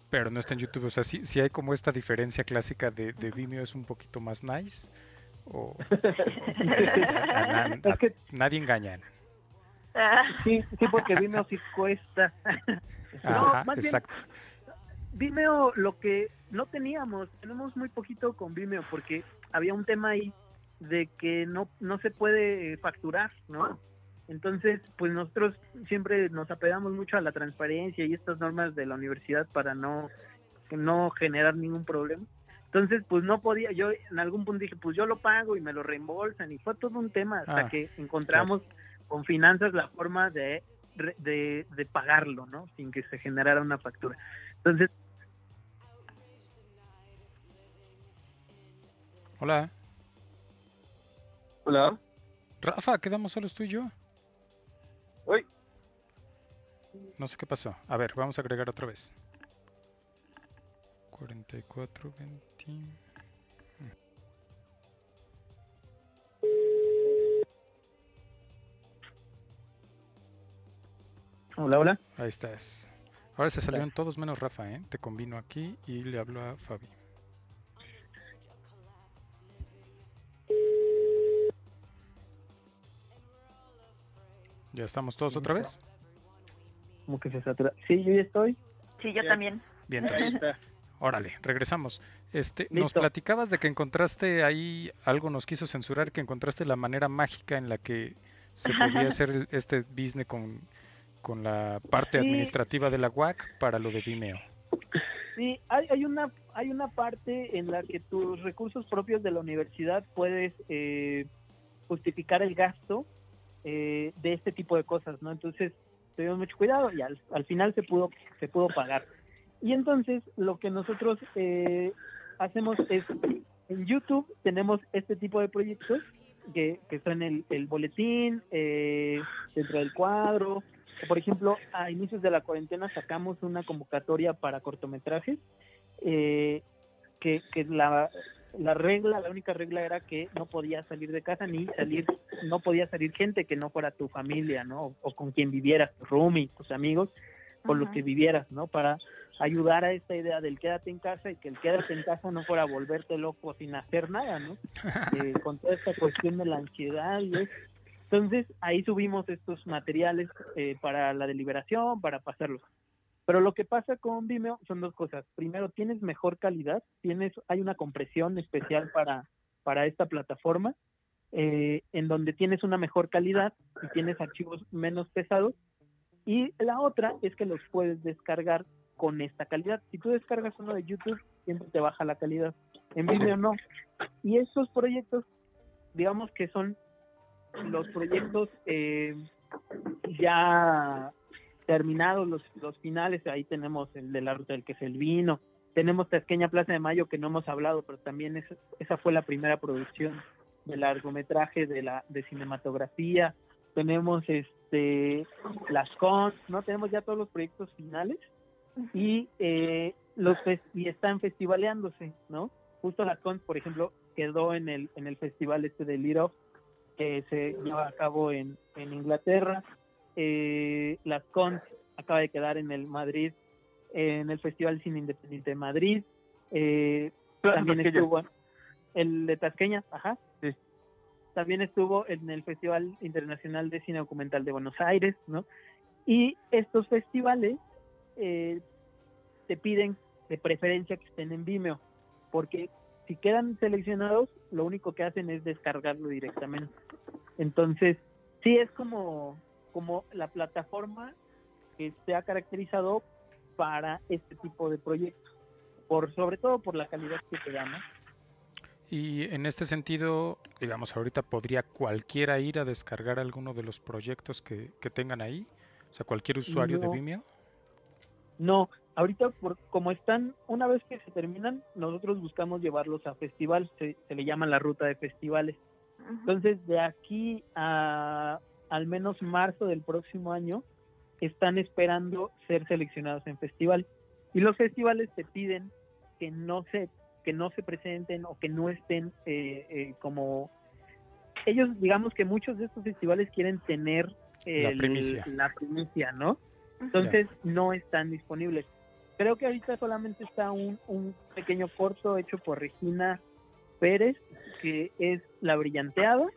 pero no está en YouTube. O sea, sí, sí hay como esta diferencia clásica de, de Vimeo es un poquito más nice. O a, a, a, es que... nadie engaña. Sí, sí, porque Vimeo sí cuesta. Ajá, no, exacto. Bien, Vimeo, lo que no teníamos, tenemos muy poquito con Vimeo porque había un tema ahí de que no, no se puede facturar, ¿no? Entonces, pues nosotros siempre nos apegamos mucho a la transparencia y estas normas de la universidad para no, no generar ningún problema. Entonces, pues no podía, yo en algún punto dije, pues yo lo pago y me lo reembolsan y fue todo un tema hasta ah, que encontramos claro. con finanzas la forma de, de, de pagarlo, ¿no? Sin que se generara una factura. Entonces... Hola. Hola. Rafa, quedamos solos tú y yo. Uy. No sé qué pasó. A ver, vamos a agregar otra vez. 44, 20. Hola, hola. Ahí estás. Ahora se salieron todos menos Rafa, ¿eh? Te combino aquí y le hablo a Fabi. ¿Ya estamos todos otra vez? Como que se satura. Sí, yo ya estoy. Sí, yo ya. también. Bien, entonces. Órale, regresamos. Este, Listo. nos platicabas de que encontraste ahí algo, nos quiso censurar, que encontraste la manera mágica en la que se podía hacer este business con, con la parte sí. administrativa de la UAC para lo de Vimeo. Sí, hay, hay, una hay una parte en la que tus recursos propios de la universidad puedes eh, justificar el gasto eh, de este tipo de cosas, ¿no? Entonces tuvimos mucho cuidado y al, al final se pudo se pudo pagar. Y entonces lo que nosotros eh, hacemos es en YouTube tenemos este tipo de proyectos que, que son el, el boletín, eh, dentro del cuadro. Por ejemplo, a inicios de la cuarentena sacamos una convocatoria para cortometrajes eh, que, que la, la regla, la única regla era que no podías salir de casa ni salir, no podía salir gente que no fuera tu familia, ¿no? O con quien vivieras, tu roomie, tus amigos, con Ajá. los que vivieras, ¿no? Para ayudar a esta idea del quédate en casa y que el quédate en casa no fuera volverte loco sin hacer nada, ¿no? Eh, con toda esta cuestión de la ansiedad y eso. Entonces ahí subimos estos materiales eh, para la deliberación, para pasarlos. Pero lo que pasa con Vimeo son dos cosas. Primero, tienes mejor calidad, tienes, hay una compresión especial para, para esta plataforma, eh, en donde tienes una mejor calidad y tienes archivos menos pesados. Y la otra es que los puedes descargar con esta calidad. Si tú descargas uno de YouTube, siempre te baja la calidad. En Vimeo no. Y estos proyectos, digamos que son los proyectos eh, ya terminados los, los finales, ahí tenemos el de la ruta del que es el vino, tenemos Tasqueña Plaza de Mayo que no hemos hablado, pero también es, esa fue la primera producción de largometraje de la de cinematografía, tenemos este las cons, no tenemos ya todos los proyectos finales y eh, los y están festivaleándose, ¿no? justo las cons, por ejemplo, quedó en el, en el festival este de Lit que se lleva a cabo en, en Inglaterra. Eh, las cons acaba de quedar en el Madrid, en el Festival Cine Independiente de Madrid. Eh, también estuvo el de Tasqueña, ajá. También estuvo en el Festival Internacional de Cine Documental de Buenos Aires, ¿no? Y estos festivales eh, te piden de preferencia que estén en Vimeo, porque si quedan seleccionados, lo único que hacen es descargarlo directamente. Entonces, sí es como, como la plataforma que se ha caracterizado para este tipo de proyectos, por sobre todo por la calidad que te da, Y en este sentido, digamos, ahorita podría cualquiera ir a descargar alguno de los proyectos que, tengan ahí, o sea, cualquier usuario de Vimeo. No, ahorita por, como están, una vez que se terminan, nosotros buscamos llevarlos a festival, se, le llama la ruta de festivales. Entonces, de aquí a al menos marzo del próximo año, están esperando ser seleccionados en festival. Y los festivales te piden que no se, que no se presenten o que no estén eh, eh, como... Ellos, digamos que muchos de estos festivales quieren tener la, primicia. la primicia, ¿no? Entonces no están disponibles. Creo que ahorita solamente está un, un pequeño corto hecho por Regina Pérez, que es La Brillanteada,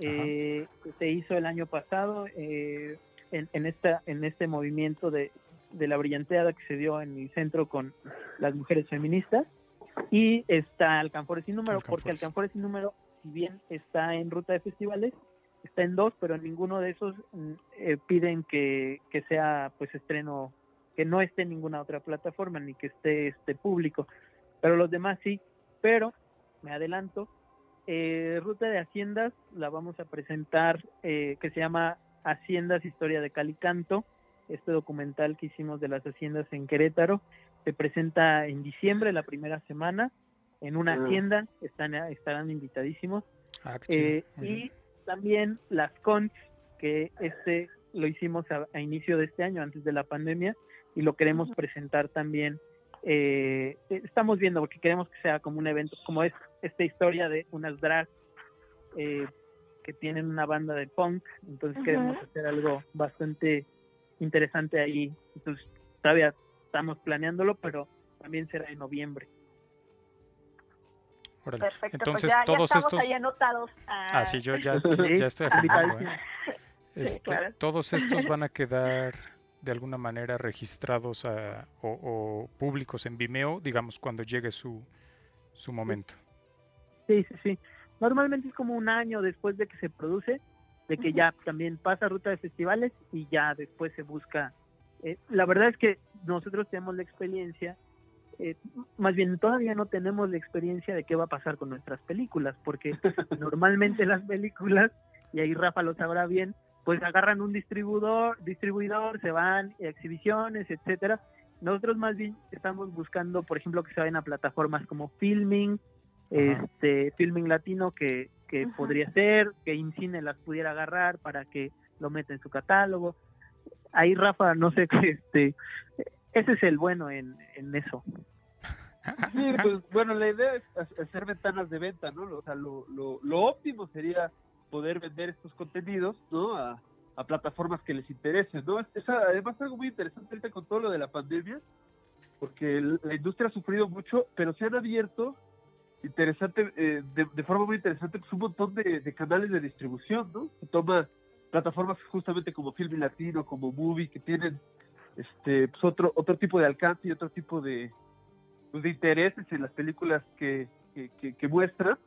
eh, se hizo el año pasado eh, en, en, esta, en este movimiento de, de la brillanteada que se dio en el centro con las mujeres feministas. Y está Alcanfores sin número, porque Alcanfores sin número, si bien está en ruta de festivales, está en dos, pero ninguno de esos mm, eh, piden que, que sea pues estreno, que no esté en ninguna otra plataforma, ni que esté este público. Pero los demás sí. Pero, me adelanto, eh, Ruta de Haciendas la vamos a presentar, eh, que se llama Haciendas Historia de Calicanto, este documental que hicimos de las haciendas en Querétaro. Se presenta en diciembre, la primera semana, en una ah. hacienda, están, estarán invitadísimos. Ah, eh, y también las cons, que este lo hicimos a, inicio de este año, antes de la pandemia, y lo queremos presentar también eh, estamos viendo porque queremos que sea como un evento, como es esta historia de unas drags eh, que tienen una banda de punk, entonces queremos hacer algo bastante interesante ahí. Entonces todavía estamos planeándolo, pero también será en noviembre. Perfecto, pues entonces ya, todos estamos estos ahí anotados. Ah, sí, yo ya, ya estoy ¿eh? este, Todos estos van a quedar de alguna manera registrados o, públicos en Vimeo, digamos, cuando llegue su, su momento. Sí, sí, sí. Normalmente es como un año después de que se produce, de que ya también pasa ruta de festivales y ya después se busca. Eh, la verdad es que nosotros tenemos la experiencia, eh, más bien todavía no tenemos la experiencia de qué va a pasar con nuestras películas, porque normalmente las películas, y ahí Rafa lo sabrá bien, pues agarran un distribuidor, distribuidor, se van a exhibiciones, etcétera. Nosotros más bien estamos buscando, por ejemplo, que se vayan a plataformas como Filming, este Filming Latino que, que podría ser, que Incine las pudiera agarrar para que lo meta en su catálogo. Ahí Rafa, no sé, este, ese es el bueno en, en eso. Sí, pues bueno, la idea es hacer ventanas de venta, ¿no? O sea, lo, lo, lo óptimo sería poder vender estos contenidos, ¿no? A, plataformas que les interesen, ¿no? Es, además algo muy interesante con todo lo de la pandemia, porque la industria ha sufrido mucho, pero se han abierto interesante, eh, de, forma muy interesante, pues un montón de, canales de distribución, ¿no? Se toma plataformas justamente como Film Latino, como Movie, que tienen este pues otro otro tipo de alcance y otro tipo de, pues, de intereses en las películas que, que, que muestran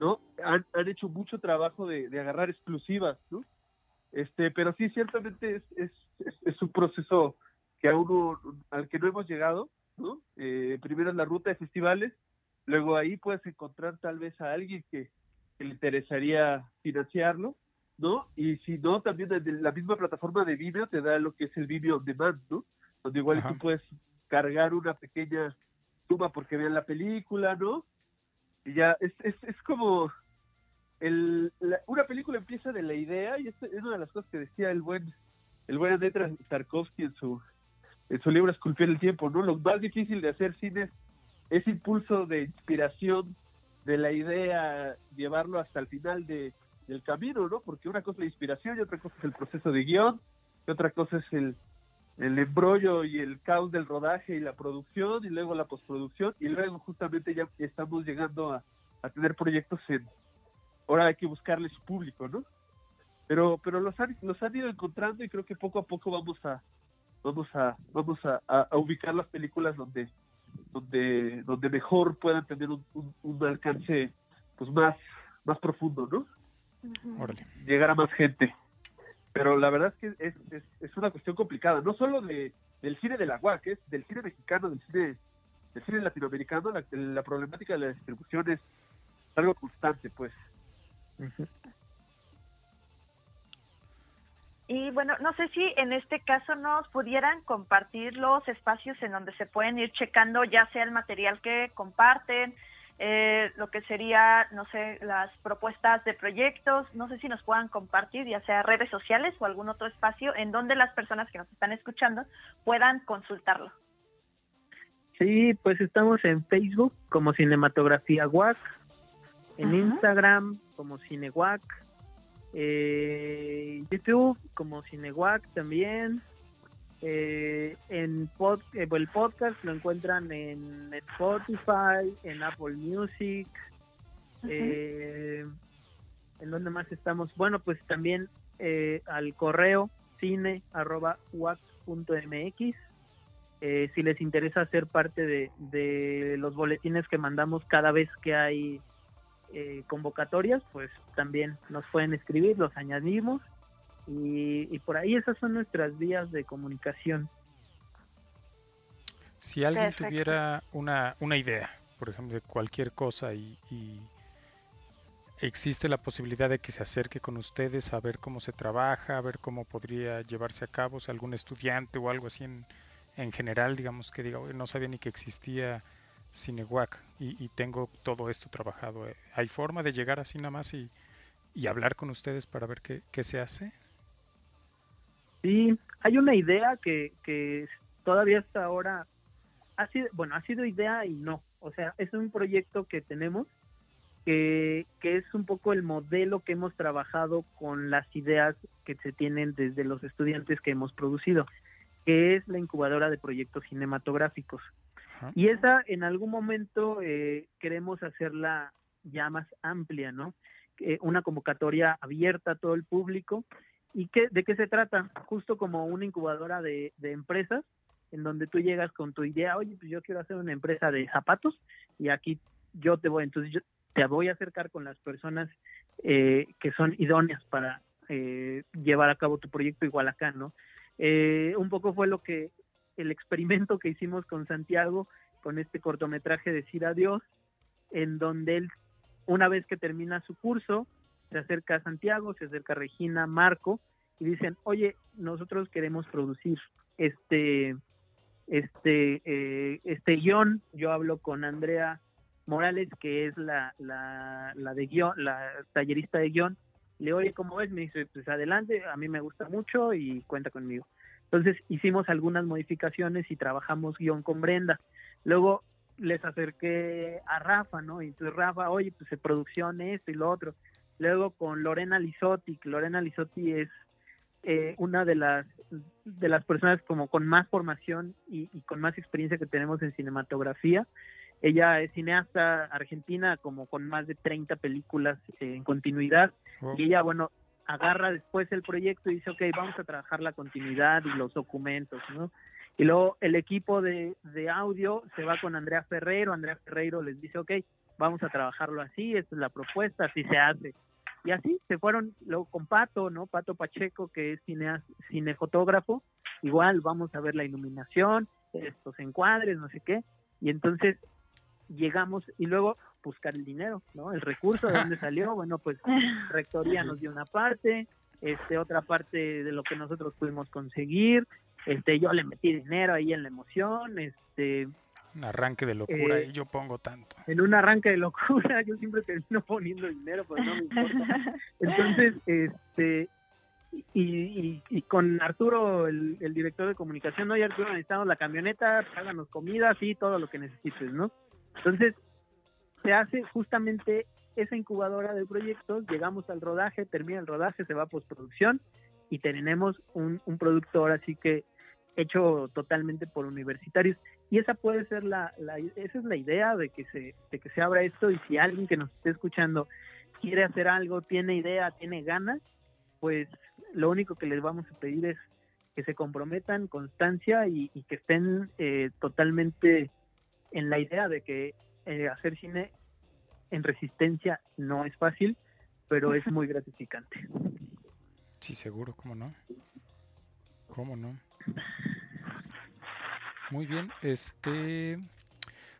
¿no? Han, han hecho mucho trabajo de, agarrar exclusivas, ¿no? Este, pero sí, ciertamente es, es, es, un proceso que aún al que no hemos llegado, ¿no? Eh, primero es la ruta de festivales, luego ahí puedes encontrar tal vez a alguien que, le interesaría financiarlo, ¿no? Y si no, también desde la misma plataforma de Vimeo te da lo que es el Vimeo on Demand, ¿no? Donde igual tú puedes cargar una pequeña suma porque vean la película, ¿no? ya es, es, es como el, una película empieza de la idea y es, una de las cosas que decía el buen el buen Tarkovsky en su en su libro Esculpir el tiempo, ¿no? Lo más difícil de hacer cine es ese impulso de inspiración de la idea, llevarlo hasta el final de, del camino, ¿no? Porque una cosa es la inspiración y otra cosa es el proceso de guion, y otra cosa es el, el embrollo y el caos del rodaje y la producción, y luego la postproducción, y luego justamente ya estamos llegando a, a tener proyectos en... Ahora hay que buscarle su público, ¿no? Pero, pero los han, los han ido encontrando y creo que poco a poco vamos a, vamos a, vamos a, ubicar las películas donde donde, donde mejor puedan tener un, un, alcance pues más, más profundo, ¿no? Llegar a más gente. Pero la verdad es que es, es, es, una cuestión complicada, no solo de, del cine de la UAC, es del cine mexicano, del cine, del cine latinoamericano, la, la problemática de la distribución es algo constante, pues. Y bueno, no sé si en este caso nos pudieran compartir los espacios en donde se pueden ir checando ya sea el material que comparten, eh, lo que sería, no sé, las propuestas de proyectos, no sé si nos puedan compartir ya sea redes sociales o algún otro espacio en donde las personas que nos están escuchando puedan consultarlo. Sí, pues estamos en Facebook como Cinematografía WAC, en Instagram como CineWAC, eh, YouTube como Cinewac también. Eh, en eh, el podcast lo encuentran en Spotify, en Apple Music. Eh, ¿En donde más estamos? Bueno, pues también al correo cine arroba mx. si les interesa ser parte de, de los boletines que mandamos cada vez que hay eh, convocatorias, pues también nos pueden escribir, los añadimos y, por ahí esas son nuestras vías de comunicación. Si alguien tuviera una, una idea, por ejemplo, de cualquier cosa y, existe la posibilidad de que se acerque con ustedes a ver cómo se trabaja, a ver cómo podría llevarse a cabo, si algún estudiante o algo así en, en general, digamos que diga, no sabía ni que existía Cinewac y, y, tengo todo esto trabajado. Eh, ¿Hay forma de llegar así nada más y, y hablar con ustedes para ver qué, qué, se hace? Sí, hay una idea que, que todavía hasta ahora ha sido, bueno, ha sido idea y no. O sea, es un proyecto que tenemos que, que es un poco el modelo que hemos trabajado con las ideas que se tienen desde los estudiantes que hemos producido, que es la incubadora de proyectos cinematográficos. Y esa en algún momento eh, queremos hacerla ya más amplia, ¿no? una convocatoria abierta a todo el público. ¿Y qué, de qué se trata? Justo como una incubadora de, empresas, en donde tú llegas con tu idea, oye, pues yo quiero hacer una empresa de zapatos y aquí yo te voy, entonces yo te voy a acercar con las personas eh, que son idóneas para eh, llevar a cabo tu proyecto igual acá, ¿no? un poco fue lo que el experimento que hicimos con Santiago, con este cortometraje de Decir Adiós, en donde él, una vez que termina su curso, se acerca a Santiago, se acerca a Regina, Marco, y dicen, oye, nosotros queremos producir este, este, eh, este guion. Yo hablo con Andrea Morales, que es la, la, la de guion, la tallerista de guion. Le oye, ¿cómo ves? Me dice, pues adelante, a mí me gusta mucho y cuenta conmigo. Entonces hicimos algunas modificaciones y trabajamos guion con Brenda. Luego les acerqué a Rafa, ¿no? Y entonces Rafa, oye, pues se producción esto y lo otro. Luego con Lorena Lizotti, Lorena Lizotti es eh, una de las de las personas como con más formación y, con más experiencia que tenemos en cinematografía. Ella es cineasta argentina como con más de 30 películas en continuidad y ella, bueno, agarra después el proyecto y dice, ok, vamos a trabajar la continuidad y los documentos, ¿no? Y luego el equipo de, de audio se va con Andrea Ferreiro, Andrea Ferreiro les dice, ok, vamos a trabajarlo así, esta es la propuesta, así se hace. Y así se fueron, luego con Pato, ¿no? Pato Pacheco, que es cine, cinefotógrafo, igual vamos a ver la iluminación, estos encuadres, no sé qué. Y entonces llegamos y luego buscar el dinero, ¿no? El recurso de dónde salió, bueno, pues Rectoría nos dio una parte, este otra parte de lo que nosotros pudimos conseguir, este yo le metí dinero ahí en la emoción, este un arranque de locura y yo pongo tanto. En un arranque de locura yo siempre termino poniendo dinero, pues no me importa. Entonces, este y, y, con Arturo, el, director de comunicación, no, y Arturo, necesitamos la camioneta, háganos comida, sí, todo lo que necesites, ¿no? Entonces, se hace justamente esa incubadora de proyectos, llegamos al rodaje, termina el rodaje, se va a postproducción y tenemos un, un producto ahora sí que hecho totalmente por universitarios. Y esa puede ser la, la, esa es la idea de que se de que se abra esto. Y si alguien que nos esté escuchando quiere hacer algo tiene idea tiene ganas pues lo único que les vamos a pedir es que se comprometan constancia y, que estén eh, totalmente en la idea de que eh, hacer cine en resistencia no es fácil pero es muy gratificante. Sí seguro cómo no. Cómo no muy bien, este,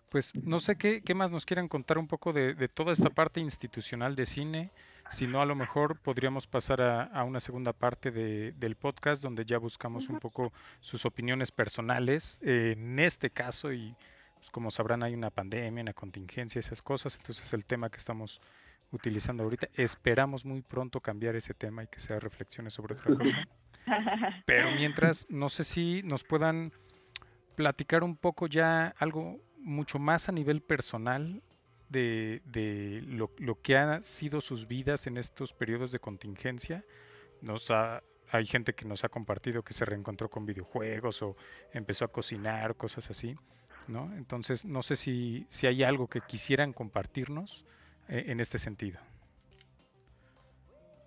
pues no sé qué, qué más nos quieran contar un poco de, toda esta parte institucional de cine. Si no, a lo mejor podríamos pasar a, una segunda parte de, del podcast donde ya buscamos un poco sus opiniones personales. en este caso, y pues, como sabrán, hay una pandemia, una contingencia, esas cosas. Entonces, el tema que estamos utilizando ahorita, esperamos muy pronto cambiar ese tema y que sea reflexiones sobre otra cosa. Pero mientras, no sé si nos puedan platicar un poco ya algo mucho más a nivel personal de, de lo, lo, que han sido sus vidas en estos periodos de contingencia. Nos hay gente que nos ha compartido que se reencontró con videojuegos o empezó a cocinar, cosas así, ¿no? Entonces, no sé si, si hay algo que quisieran compartirnos eh, en este sentido.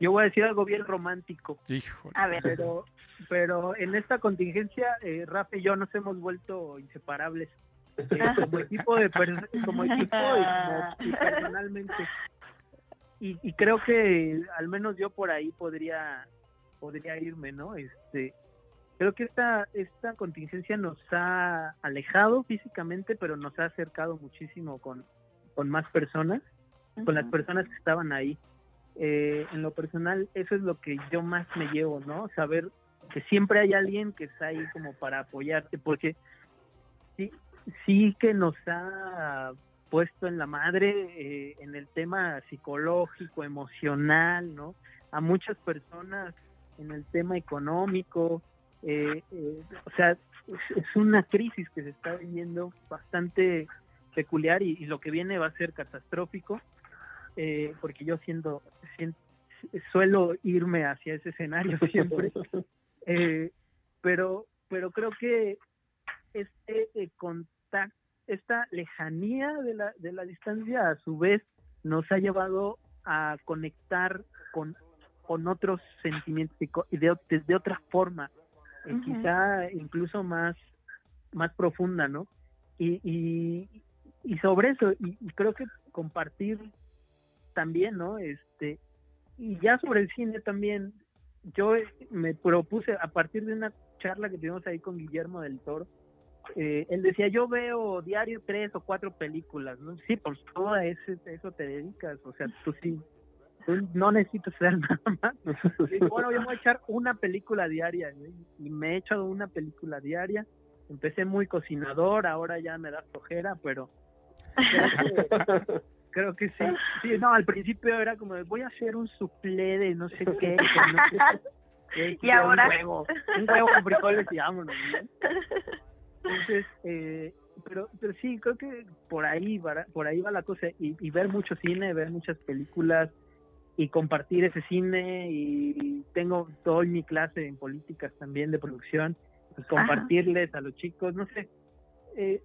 Yo voy a decir algo bien romántico. Híjole. A ver. Pero pero en esta contingencia, eh, Rafa y yo nos hemos vuelto inseparables eh, como equipo de como equipo y, personalmente. Y, y, creo que al menos yo por ahí podría podría irme, ¿no? Este creo que esta esta contingencia nos ha alejado físicamente, pero nos ha acercado muchísimo con con más personas, con las personas que estaban ahí. Eh, en lo personal, eso es lo que yo más me llevo, ¿no? Saber que siempre hay alguien que está ahí como para apoyarte, porque sí, sí que nos ha puesto en la madre eh, en el tema psicológico, emocional, ¿no? A muchas personas en el tema económico, eh, eh, o sea, es, una crisis que se está viviendo bastante peculiar y, lo que viene va a ser catastrófico, porque yo siendo, siento, suelo irme hacia ese escenario siempre. Eh, pero, pero creo que este eh, contacto, esta lejanía de la, de la distancia a su vez nos ha llevado a conectar con, con otros sentimientos y de, de, otra forma, eh, quizá incluso más, más profunda, ¿no? Y, y, y sobre eso, y, y, creo que compartir también, ¿no? Este, y ya sobre el cine también, yo me propuse a partir de una charla que tuvimos ahí con Guillermo del Toro, eh, él decía, yo veo diario tres o cuatro películas, ¿no? Sí, por todo ese, eso te dedicas, o sea, tú sí, no necesitas hacer nada más. bueno, yo voy a echar una película diaria, y me he echado una película diaria, empecé muy cocinador, ahora ya me da flojera, pero Creo que sí. Sí, no, al principio era como, voy a hacer un suple de no sé qué. y ahora. Un huevo, un huevo con frijoles y vámonos. Entonces, eh, pero, pero sí, creo que por ahí va, por ahí va la cosa. Y, y ver mucho cine, ver muchas películas y compartir ese cine. Y tengo, doy mi clase en políticas también de producción. Pues compartirles a los chicos, no sé. Eh,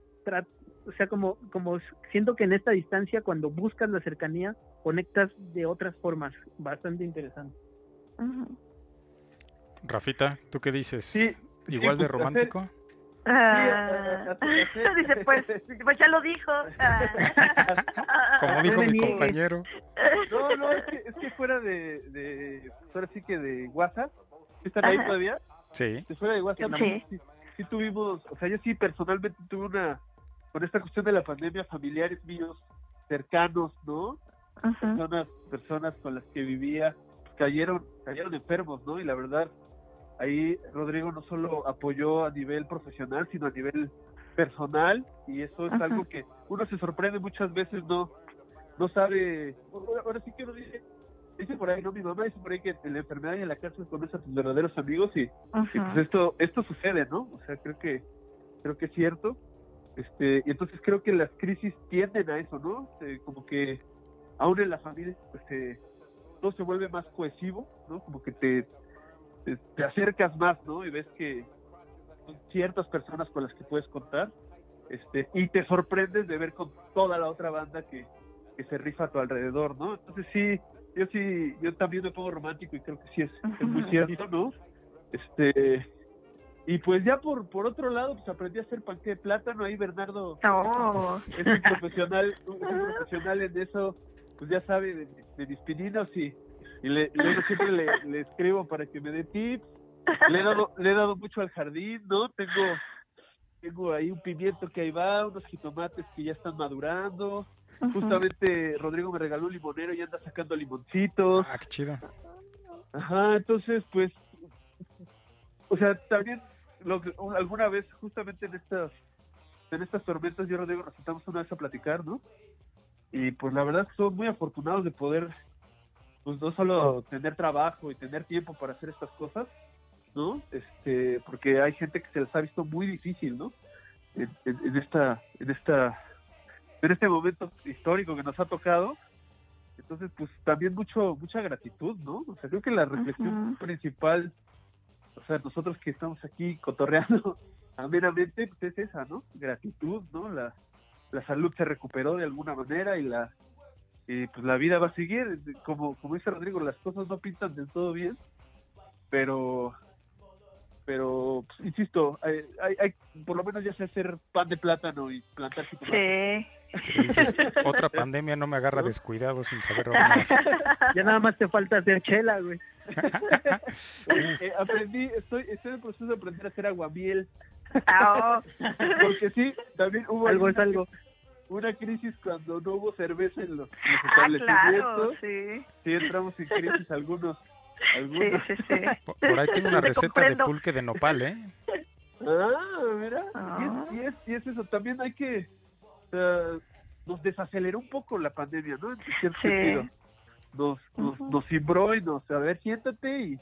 o sea, como, como siento que en esta distancia, cuando buscas la cercanía, conectas de otras formas, bastante interesante. Rafita, ¿tú qué dices? ¿Igual de romántico? Ah, dice, pues, pues ya lo dijo. Como dijo mi compañero. No, no, es que, es que fuera de, de, ahora sí que de WhatsApp, ¿están ahí todavía? Sí. Fuera de WhatsApp, sí. sí tuvimos, o sea, yo sí personalmente tuve una con esta cuestión de la pandemia, familiares míos cercanos, ¿no? Personas, personas con las que vivía cayeron, cayeron enfermos, ¿no? Y la verdad, ahí Rodrigo no solo apoyó a nivel profesional, sino a nivel personal, y eso es algo que uno se sorprende muchas veces, no, no sabe, ahora sí que uno dice, dice por ahí, no, mi mamá dice por ahí que en la enfermedad y en la cárcel conoces a tus verdaderos amigos y, y, pues esto, esto sucede, ¿no? O sea, creo que, creo que es cierto Este, y entonces creo que las crisis tienden a eso, ¿no? Eh, como que aún en la familia pues, eh, todo se vuelve más cohesivo, ¿no? Como que te, te, acercas más, ¿no? Y ves que son ciertas personas con las que puedes contar, este, y te sorprendes de ver con toda la otra banda que, que se rifa a tu alrededor, ¿no? Entonces sí, yo sí, yo también me pongo romántico y creo que sí es, es muy cierto, ¿no? Este, y pues ya por por otro lado, pues aprendí a hacer panque de plátano. Ahí Bernardo oh. es un profesional, un, profesional en eso, pues ya sabe de, de mis pininos y, y le, siempre le, le, escribo para que me dé tips. Le he dado, le he dado mucho al jardín, ¿no? Tengo, tengo ahí un pimiento que ahí va, unos jitomates que ya están madurando. Justamente Rodrigo me regaló un limonero y anda sacando limoncitos. Ah, qué chido. Ajá, entonces pues, o sea, también lo que, alguna vez, justamente en estas, en estas tormentas, yo Rodrigo nos sentamos una vez a platicar, ¿no? Y pues la verdad que somos muy afortunados de poder, pues no solo tener trabajo y tener tiempo para hacer estas cosas, ¿no? Este, porque hay gente que se les ha visto muy difícil, ¿no? En, esta, en esta, en este momento histórico que nos ha tocado. Entonces, pues también mucho, mucha gratitud, ¿no? O sea, creo que la reflexión principal o sea, nosotros que estamos aquí cotorreando amenamente, pues es esa, ¿no? Gratitud, ¿no? La, la salud se recuperó de alguna manera y la y pues la vida va a seguir. Como, como dice Rodrigo, las cosas no pintan del todo bien, pero pero pues, insisto, hay, hay, por lo menos ya sé hacer pan de plátano y plantar Sí. Otra pandemia no me agarra descuidado sin saber Ya nada más te falta hacer chela, güey. Eh, aprendí, estoy, estoy en el proceso de aprender a hacer aguamiel. Ah, oh. Porque sí, también hubo algo es algo. Una crisis cuando no hubo cerveza en los, ah, establecimientos. sí. sí, entramos en crisis algunos. algunos. Sí, sí, Por, ahí tengo una receta de pulque de nopal, ¿eh? Ah, mira. Y, es, y, es, eso, también hay que... nos desaceleró un poco la pandemia, ¿no? En cierto sentido. Nos, nos, nos cimbró y nos, a ver, siéntate y,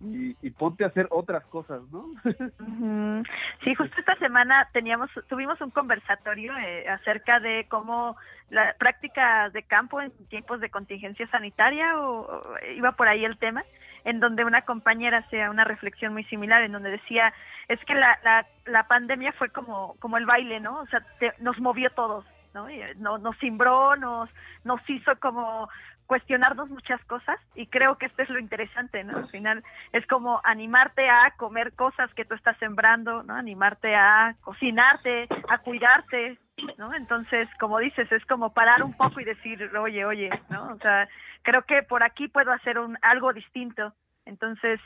y, ponte a hacer otras cosas, ¿no? Sí, justo esta semana teníamos, tuvimos un conversatorio eh, acerca de cómo la práctica de campo en tiempos de contingencia sanitaria, o, iba por ahí el tema, en donde una compañera hacía una reflexión muy similar, en donde decía, es que la, la, la pandemia fue como, como el baile, ¿no? O sea, nos movió todos, ¿no? Eh, nos, nos cimbró, nos, nos hizo como cuestionarnos muchas cosas y creo que esto es lo interesante, ¿no? Al final es como animarte a comer cosas que tú estás sembrando, ¿no? Animarte a cocinarte, a cuidarte, ¿no? Entonces, como dices, es como parar un poco y decir, oye, oye, ¿no? O sea, creo que por aquí puedo hacer un algo distinto. Entonces,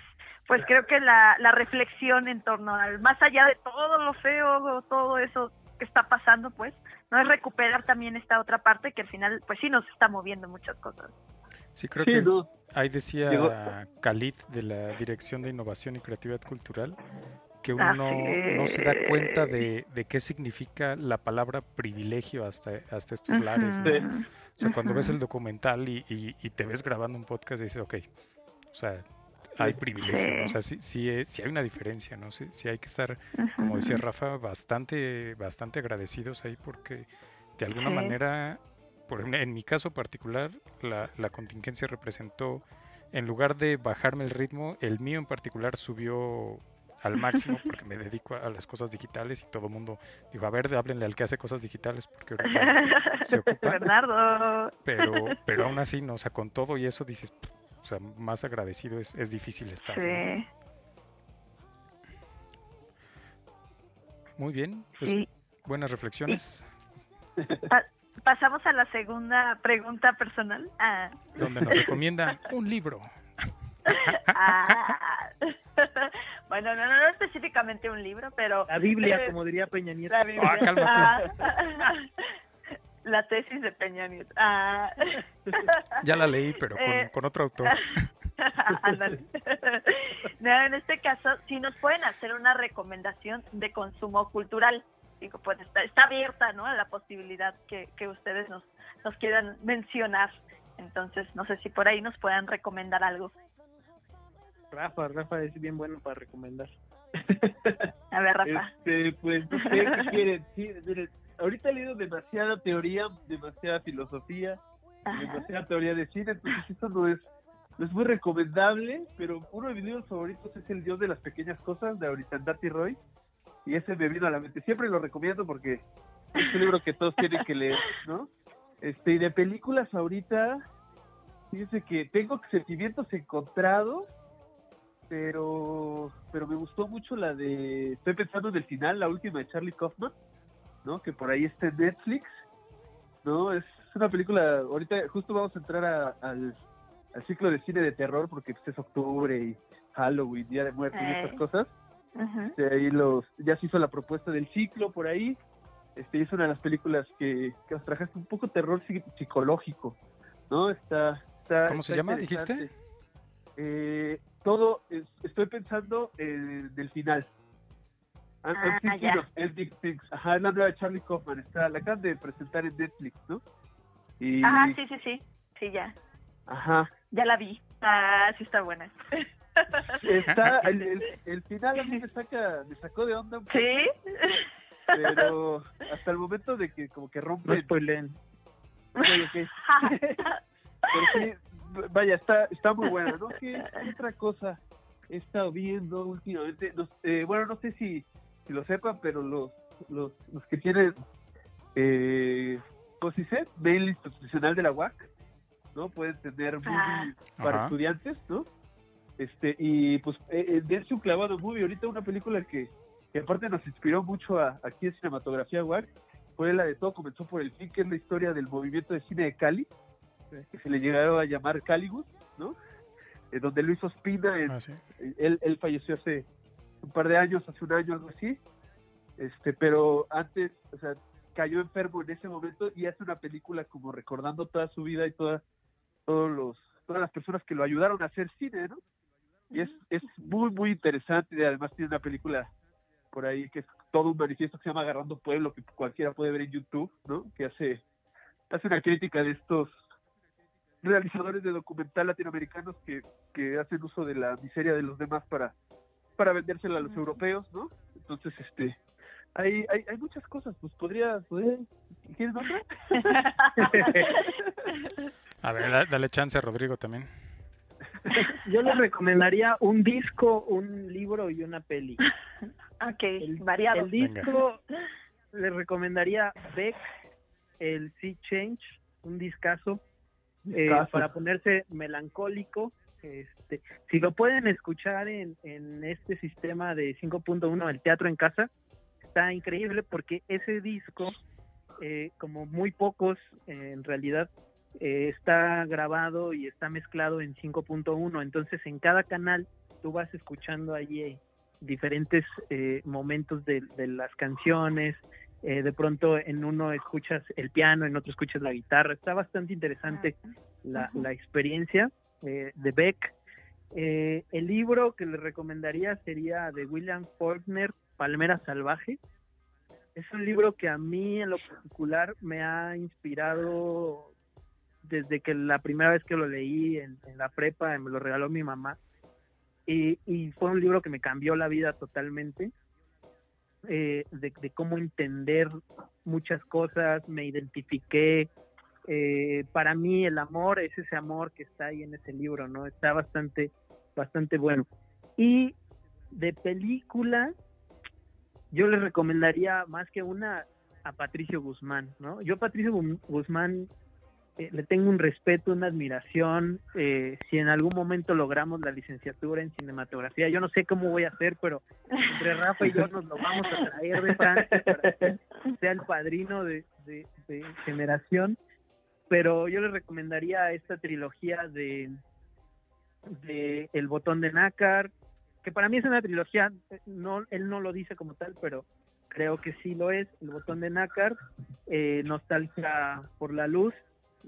pues creo que la, la reflexión en torno al, más allá de todo lo feo, todo eso que está pasando, pues, no es recuperar también esta otra parte que al final, pues sí nos está moviendo muchas cosas. Sí, creo que ahí decía Khalid de la Dirección de Innovación y Creatividad Cultural que uno no, se da cuenta de, qué significa la palabra privilegio hasta, hasta estos lares. O sea, cuando ves el documental y, y, te ves grabando un podcast, dices, ok, o sea, hay privilegio, o sea, sí, sí, hay una diferencia, ¿no? Sí, sí hay que estar, como decía Rafa, bastante, bastante agradecidos ahí porque de alguna manera, por, en mi caso particular, la, la contingencia representó, en lugar de bajarme el ritmo, el mío en particular subió al máximo porque me dedico a las cosas digitales y todo el mundo dijo, a ver, háblenle al que hace cosas digitales porque ahorita se ocupa. Bernardo. Pero, pero aún así, ¿no? o sea, con todo y eso dices, o sea, más agradecido es, es difícil estar. Sí. Muy bien. Pues, buenas reflexiones. pasamos a la segunda pregunta personal. Ah. Donde nos recomienda un libro. Ah. bueno, no, no, específicamente un libro, pero... La Biblia, como diría Peña Nieto. Ah, cálmate. La tesis de Peña Nieto. Ah. Ya la leí, pero con, eh. otro autor. no, en este caso, si nos pueden hacer una recomendación de consumo cultural. Digo, pues está, está abierta ¿no? a la posibilidad que, que ustedes nos, nos quieran mencionar. Entonces, no sé si por ahí nos puedan recomendar algo. Rafa, Rafa es bien bueno para recomendar. A ver, Rafa. Este, pues qué quieren. Sí, miren, ahorita he leído demasiada teoría, demasiada filosofía, Ajá. demasiada teoría de cine, entonces esto no es, no es muy recomendable, pero uno de mis libros favoritos es El Dios de las Pequeñas Cosas, de Auristandati Roy, y ese me vino a la mente. Siempre lo recomiendo porque es un libro que todos tienen que leer, ¿no? Este, y de películas ahorita, fíjense que tengo sentimientos encontrados, pero pero me gustó mucho la de, estoy pensando en el final, la última de Charlie Kaufman, ¿no? Que por ahí está en Netflix, ¿no? Es una película, ahorita justo vamos a entrar a- al, al ciclo de cine de terror porque pues, es octubre y Halloween, Día de Muertos y estas cosas. Ujú. Este, ahí los, ya se hizo la propuesta del ciclo por ahí. Este, y es una de las películas que, que nos trajaste un poco terror psi- psicológico, ¿no? Está, está ¿Cómo se llama, dijiste? Eh, todo, es- estoy pensando en el final. I'm- I'm Ah, thinking ya. of ending things. Ajá, es la nueva de Charlie Kaufman. Está, la acaban de presentar en Netflix, ¿no? Y, Ajá, sí, sí, sí. Sí, ya. Ajá. Ya la vi. Ah, sí está buena. Está, el, el, el final a mí me saca, me sacó de onda un poco, ¿Sí? pero hasta el momento de que como que rompe No spoileen. Ok, ok. Pero sí, vaya, está, está muy buena, ¿no? ¿Qué otra cosa he estado viendo últimamente? No- eh, bueno, no sé si, si lo sepan, pero los, los, los que tienen, eh, ¿cómo se dice? Mail institucional de la UAC, ¿no? Pueden tener movie Ah. para Ajá. estudiantes, ¿no? Este, y pues, eh, eh, dense un clavado movie. Ahorita una película que, que aparte nos inspiró mucho a, aquí en Cinematografía UAC fue la de Todo comenzó por el fin, que es la historia del movimiento de cine de Cali, que se le llegaron a llamar Caliwood, ¿no? Eh, donde Luis Ospina, en- Ah, sí. él, él falleció hace un par de años, hace un año, algo así, este, pero antes, o sea, cayó enfermo en ese momento y hace una película como recordando toda su vida y toda, todos los, todas las personas que lo ayudaron a hacer cine, ¿no? Y es, es muy, muy interesante y además tiene una película por ahí que es todo un manifiesto que se llama Agarrando Pueblo, que cualquiera puede ver en YouTube, ¿no? Que hace, hace una crítica de estos realizadores de documental latinoamericanos que, que hacen uso de la miseria de los demás para, para vendérsela a los europeos, ¿no? Entonces, este, hay, hay, hay muchas cosas, pues podría, podría ¿quieres otra? A ver, da- dale chance a Rodrigo también. Yo les recomendaría un disco, un libro y una peli. ok, El, variado. el disco les recomendaría Beck, el Sea Change, un discazo eh, para ponerse melancólico. Este, si lo pueden escuchar en, en este sistema de 5.1, el teatro en casa, está increíble porque ese disco, eh, como muy pocos eh, en realidad, eh, está grabado y está mezclado en 5.1. Entonces, en cada canal tú vas escuchando allí eh, diferentes eh, momentos de, de las canciones. Eh, de pronto en uno escuchas el piano, en otro escuchas la guitarra. Está bastante interesante la, la experiencia eh, de Beck. Eh, el libro que le recomendaría sería de William Faulkner, Palmera Salvaje. Es un libro que a mí en lo particular me ha inspirado desde que la primera vez que lo leí en, en la prepa, me lo regaló mi mamá. Y, y fue un libro que me cambió la vida totalmente, eh, de, de cómo entender muchas cosas, me identifiqué, eh, para mí el amor es ese amor que está ahí en ese libro, ¿no? Está bastante, bastante bueno. Y de película, yo les recomendaría más que una a Patricio Guzmán, ¿no? Yo Patricio Gu- Guzmán eh, le tengo un respeto, una admiración. eh, si en algún momento logramos la licenciatura en cinematografía, yo no sé cómo voy a hacer, pero entre Rafa y yo nos lo vamos a traer de Francia para que sea el padrino de, generación. Pero yo le recomendaría esta trilogía de, El botón de nácar, que para mí es una trilogía, no, él no lo dice como tal, pero creo que sí lo es, El botón de nácar, eh, Nostalgia por la luz,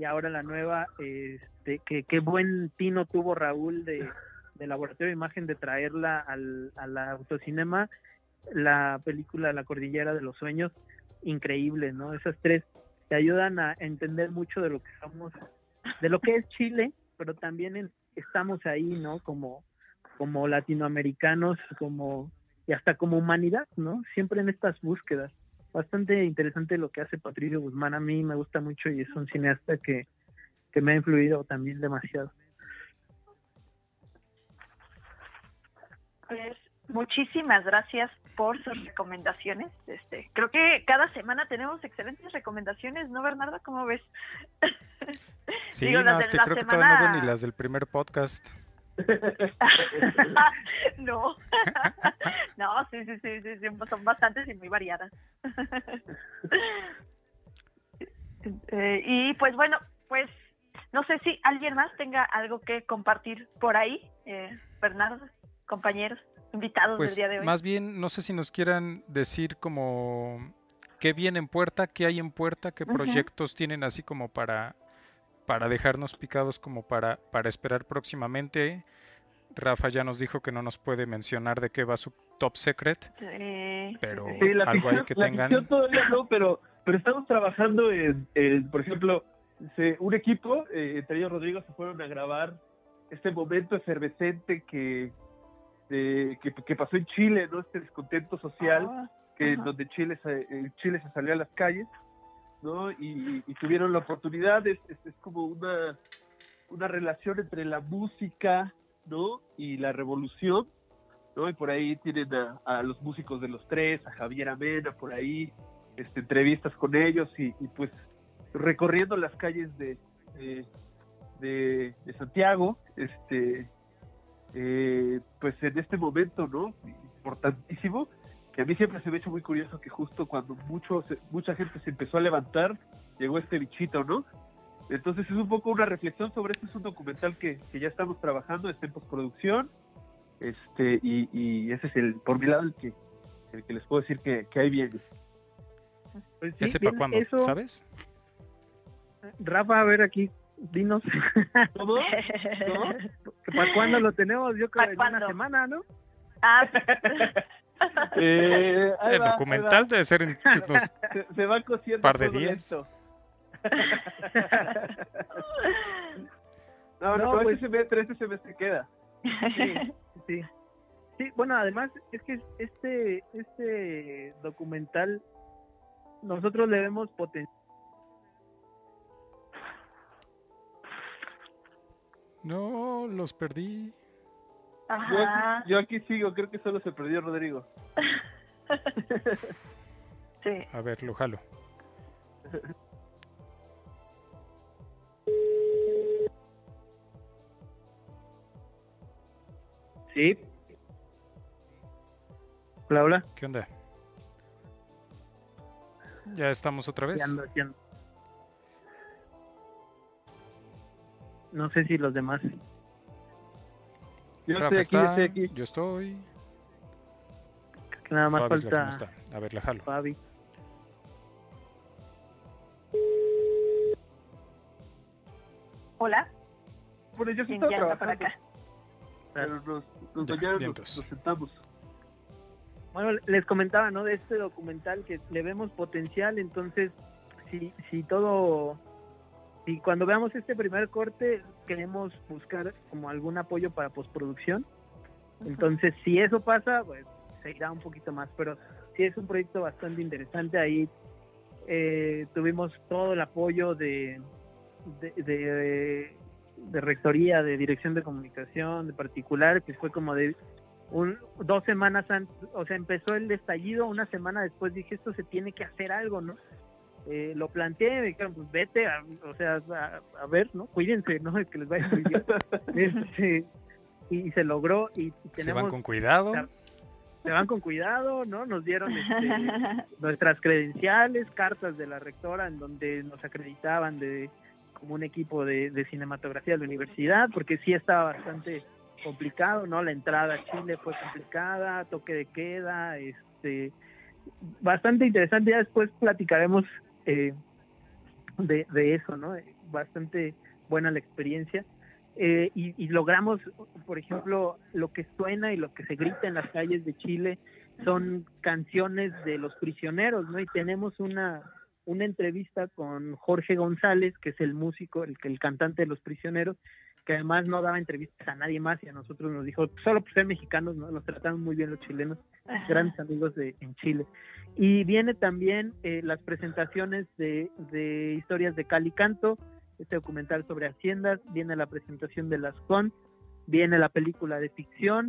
y ahora la nueva, este, que qué buen tino tuvo Raúl de, de Laboratorio de Imagen de traerla al, al autocinema, la película La Cordillera de los Sueños, increíble, ¿no? Esas tres te ayudan a entender mucho de lo que somos, de lo que es Chile, pero también en- estamos ahí, ¿no? Como, como latinoamericanos, como y hasta como humanidad, ¿no? Siempre en estas búsquedas. Bastante interesante lo que hace Patricio Guzmán, a mí me gusta mucho y es un cineasta que, que me ha influido también demasiado. Pues muchísimas gracias por sus recomendaciones. Este, creo que cada semana tenemos excelentes recomendaciones, ¿no, Bernardo? ¿Cómo ves? Sí, Digo, no, es que creo que todavía no ni las del primer podcast. no, no, sí, sí, sí, sí, son bastantes y muy variadas. Eh, y pues bueno, pues no sé si alguien más tenga algo que compartir por ahí, eh, Bernardo, compañeros, invitados del pues, día de hoy. Más bien, no sé si nos quieran decir como qué viene en puerta, qué hay en puerta, qué proyectos tienen así como para para dejarnos picados como para, para esperar próximamente. Rafa ya nos dijo que no nos puede mencionar de qué va su top secret, pero algo ahí que tengan. todavía no, pero, pero estamos trabajando en, por ejemplo, un equipo, eh, entre ellos Rodrigo, se fueron a grabar este momento efervescente que, que, pasó en Chile, ¿no? Este descontento social, ah, que donde Chile se, Chile se salió a las calles ¿no? Y, tuvieron la oportunidad, es, es, como una, una relación entre la música, ¿no? Y la revolución, ¿no? Y por ahí tienen a, los músicos de los tres, a Javier Amena, por ahí, este, entrevistas con ellos y, pues recorriendo las calles de, de, Santiago, este, eh, pues en este momento, ¿no? Importantísimo, que a mí siempre se me ha hecho muy curioso que justo cuando mucho, mucha gente se empezó a levantar, llegó este bichito, ¿no? Entonces es un poco una reflexión sobre esto, es un documental que, ya estamos trabajando, está en postproducción, este, y, ese es el, por mi lado, el que, el que les puedo decir que, que ahí viene. Pues ¿Ese para cuándo, sabes? Rafa, a ver aquí, dinos. ¿Cómo? ¿Para cuándo lo tenemos? Yo creo que en una semana, ¿no? Ah, Eh, el documental debe ser en unos se, va cociendo par de días. no, no, no pues, ese semestre, ese semestre queda. Sí, sí. Sí, bueno, además es que este este documental nosotros le vemos potencial. No, los perdí. Yo, aquí, sigo, creo que solo se perdió Rodrigo. sí. A ver, lo jalo. Sí. Hola, hola. ¿Qué onda? ¿Ya estamos otra vez? No sé si los demás yo estoy aquí, yo estoy aquí. Yo estoy. nada más falta. A ver, la jalo. Fabi. Hola. Bueno, yo sí estoy trabajando. acá. Pero nos, nos, sentamos. Bueno, les comentaba, ¿no? De este documental que le vemos potencial, entonces, si, si todo y cuando veamos este primer corte queremos buscar como algún apoyo para postproducción. Entonces, si eso pasa, pues se irá un poquito más, pero sí es un proyecto bastante interesante. Ahí eh, tuvimos todo el apoyo de, de, de, rectoría, de dirección de comunicación, de particular, que fue como de un, dos semanas antes, o sea, empezó el estallido, una semana después dije, esto se tiene que hacer algo, ¿no? Eh, lo planteé, me dijeron, pues vete, o sea, a, ver, ¿no? Cuídense, ¿no? Que les vaya muy bien. Este, y, se logró y, tenemos... Se van con cuidado. Se van con cuidado, ¿no? Nos dieron este, nuestras credenciales, cartas de la rectora en donde nos acreditaban de como un equipo de, de cinematografía de la universidad, porque sí estaba bastante complicado, ¿no? La entrada a Chile fue complicada, toque de queda, este bastante interesante. Ya después platicaremos eh, de, de, eso, ¿no? Bastante buena la experiencia. Eh, y, logramos, por ejemplo, lo que suena y lo que se grita en las calles de Chile son canciones de los prisioneros, ¿no? Y tenemos una, una entrevista con Jorge González, que es el músico, el, el cantante de los prisioneros, que además no daba entrevistas a nadie más y a nosotros nos dijo, solo por ser mexicanos, ¿no? nos trataron muy bien los chilenos, grandes amigos de, en Chile. Y viene también eh, las presentaciones de, de historias de Cali Canto, este documental sobre haciendas, viene la presentación de las CON, viene la película de ficción,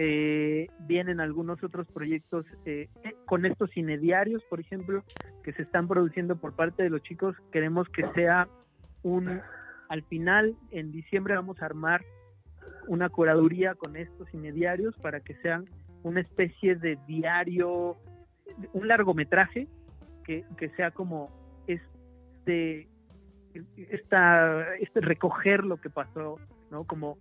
eh, vienen algunos otros proyectos eh, con estos cinediarios, por ejemplo, que se están produciendo por parte de los chicos. Queremos que sea un, al final, en diciembre vamos a armar una curaduría con estos cinediarios para que sean una especie de diario, un largometraje que, que sea como este, esta, este recoger lo que pasó, ¿no? Como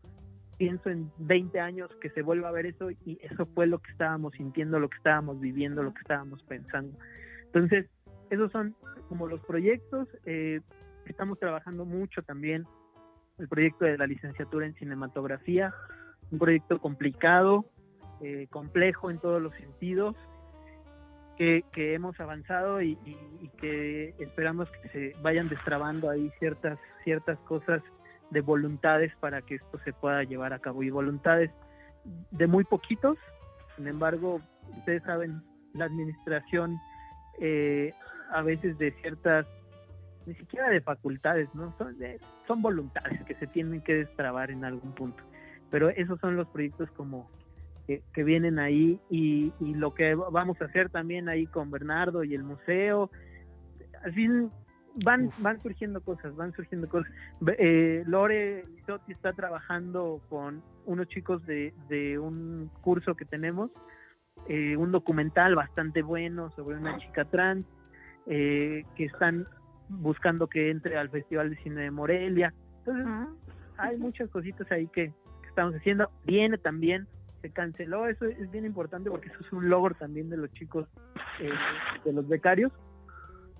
pienso en 20 años que se vuelva a ver eso y eso fue lo que estábamos sintiendo, lo que estábamos viviendo, lo que estábamos pensando. Entonces, esos son como los proyectos. Eh, estamos trabajando mucho también el proyecto de la licenciatura en cinematografía, un proyecto complicado, eh, complejo en todos los sentidos, que, hemos avanzado y, y, que esperamos que se vayan destrabando ahí ciertas, ciertas cosas de voluntades para que esto se pueda llevar a cabo y voluntades de muy poquitos. Sin embargo, ustedes saben, la administración eh, a veces de ciertas, ni siquiera de facultades, ¿no? Son, son voluntades que se tienen que destrabar en algún punto. Pero esos son los proyectos como que, que vienen ahí y, y, lo que vamos a hacer también ahí con Bernardo y el museo. Al fin, van, van surgiendo cosas, van surgiendo cosas. Eh, Lore Sotti está trabajando con unos chicos de, de un curso que tenemos, eh, un documental bastante bueno sobre una chica trans eh, que están buscando que entre al Festival de Cine de Morelia. Entonces, hay muchas cositas ahí que, estamos haciendo. Viene también, se canceló, eso es bien importante porque eso es un logro también de los chicos, de los becarios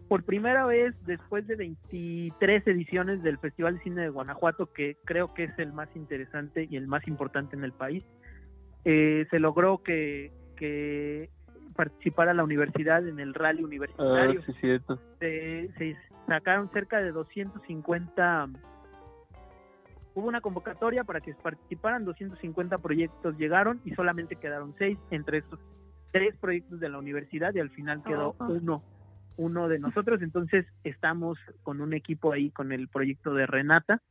por primera vez después de 23 ediciones del Festival de Cine de Guanajuato, que creo que es el más interesante y el más importante en el país, eh, se logró que, que participara la universidad en el rally universitario. Ah, sí, cierto. Se, se sacaron cerca de 250 hubo una convocatoria para que participaran 250 proyectos llegaron y solamente quedaron seis entre esos tres proyectos de la universidad y al final quedó uno uno de nosotros, entonces estamos con un equipo ahí con el proyecto de Renata,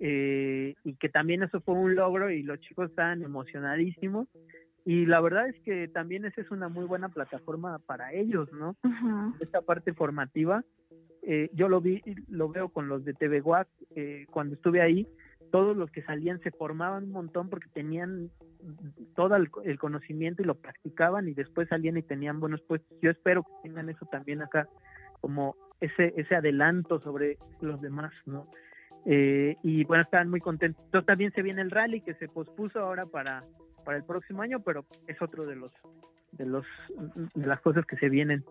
eh, y que también eso fue un logro y los chicos estaban emocionadísimos. Y la verdad es que también esa es una muy buena plataforma para ellos, ¿no? Esta parte formativa, eh, yo lo vi, lo veo con los de TV eh, cuando estuve ahí, todos los que salían se formaban un montón porque tenían todo el, conocimiento y lo practicaban y después salían y tenían buenos puestos. Yo espero que tengan eso también acá, como ese, ese adelanto sobre los demás, ¿no? Eh, y bueno, estaban muy contentos. Entonces también se viene el rally que se pospuso ahora para, para el próximo año, pero es otro de los de los de las cosas que se vienen.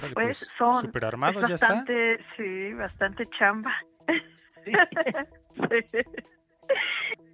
Pues, pues, son super armado, bastante, sí, bastante chamba.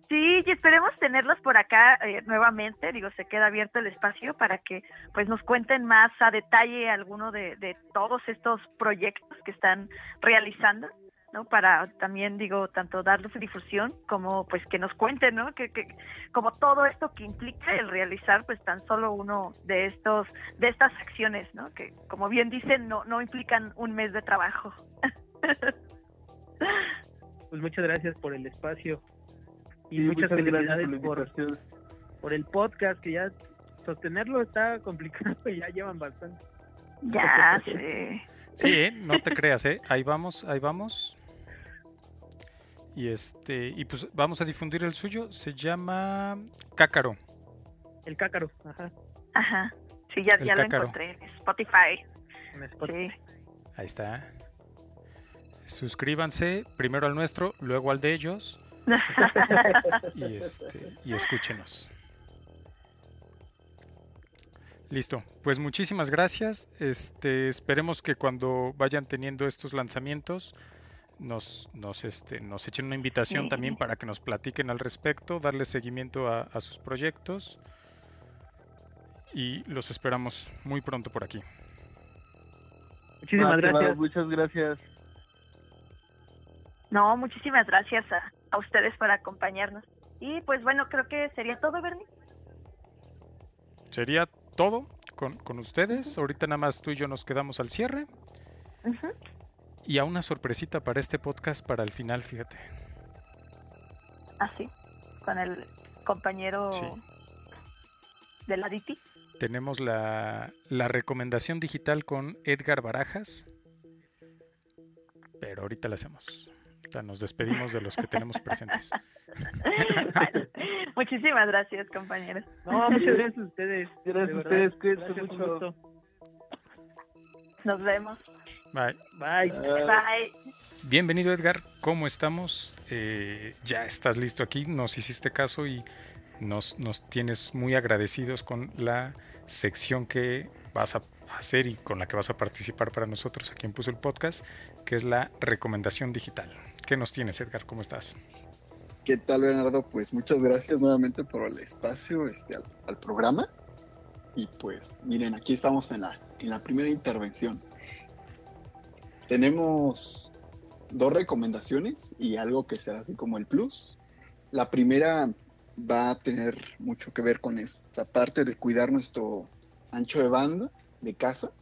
Sí. y esperemos tenerlos por acá eh, nuevamente. Digo, se queda abierto el espacio para que pues nos cuenten más a detalle alguno de, de todos estos proyectos que están realizando. ¿No? Para también, digo, tanto darles difusión como pues que nos cuenten, ¿no? Que, que, como todo esto que implica el realizar pues tan solo uno de estos, de estas acciones, ¿no? Que como bien dicen, no, no implican un mes de trabajo. Pues muchas gracias por el espacio y muchas, felicidades por, por, el podcast que ya sostenerlo está complicado y ya llevan bastante. Ya, sí. Sí, ¿eh? no te creas, ¿eh? Ahí vamos, ahí vamos. Y este y pues vamos a difundir el suyo, se llama Cácaro. El Cácaro, ajá. Ajá. Sí, ya, ya lo encontré en Spotify. Sí. Ahí está. Suscríbanse primero al nuestro, luego al de ellos. y este y escúchenos. Listo, pues muchísimas gracias. Este, esperemos que cuando vayan teniendo estos lanzamientos nos, nos, este, nos echen una invitación también para que nos platiquen al respecto, darle seguimiento a, sus proyectos y los esperamos muy pronto por aquí. Muchísimas gracias. Muchas gracias. No, muchísimas gracias a, a ustedes por acompañarnos. Y pues bueno, creo que sería todo, Bernie. Sería todo con, con ustedes. Ahorita nada más tú y yo nos quedamos al cierre. Y a una sorpresita para este podcast para el final, fíjate. Así, con el compañero Sí. de la DITI. Tenemos la, la recomendación digital con Edgar Barajas. Pero ahorita la hacemos. Nos despedimos de los que tenemos presentes. Bueno, muchísimas gracias, compañeros. No, muchas gracias a ustedes. Gracias a ustedes, cuídense mucho. gusto. Nos vemos. Bye. Bye. Bye. Bienvenido Edgar, ¿cómo estamos? Eh, ya estás listo aquí, nos hiciste caso y nos, nos tienes muy agradecidos con la sección que vas a hacer y con la que vas a participar para nosotros aquí en Puso el Podcast, que es la recomendación digital. ¿Qué nos tienes Edgar? ¿Cómo estás? ¿Qué tal, Bernardo? Pues muchas gracias nuevamente por el espacio este, al, al programa. Y pues, miren, aquí estamos en la, en la primera intervención. Tenemos dos recomendaciones y algo que será así como el plus. La primera va a tener mucho que ver con esta parte de cuidar nuestro ancho de banda de casa.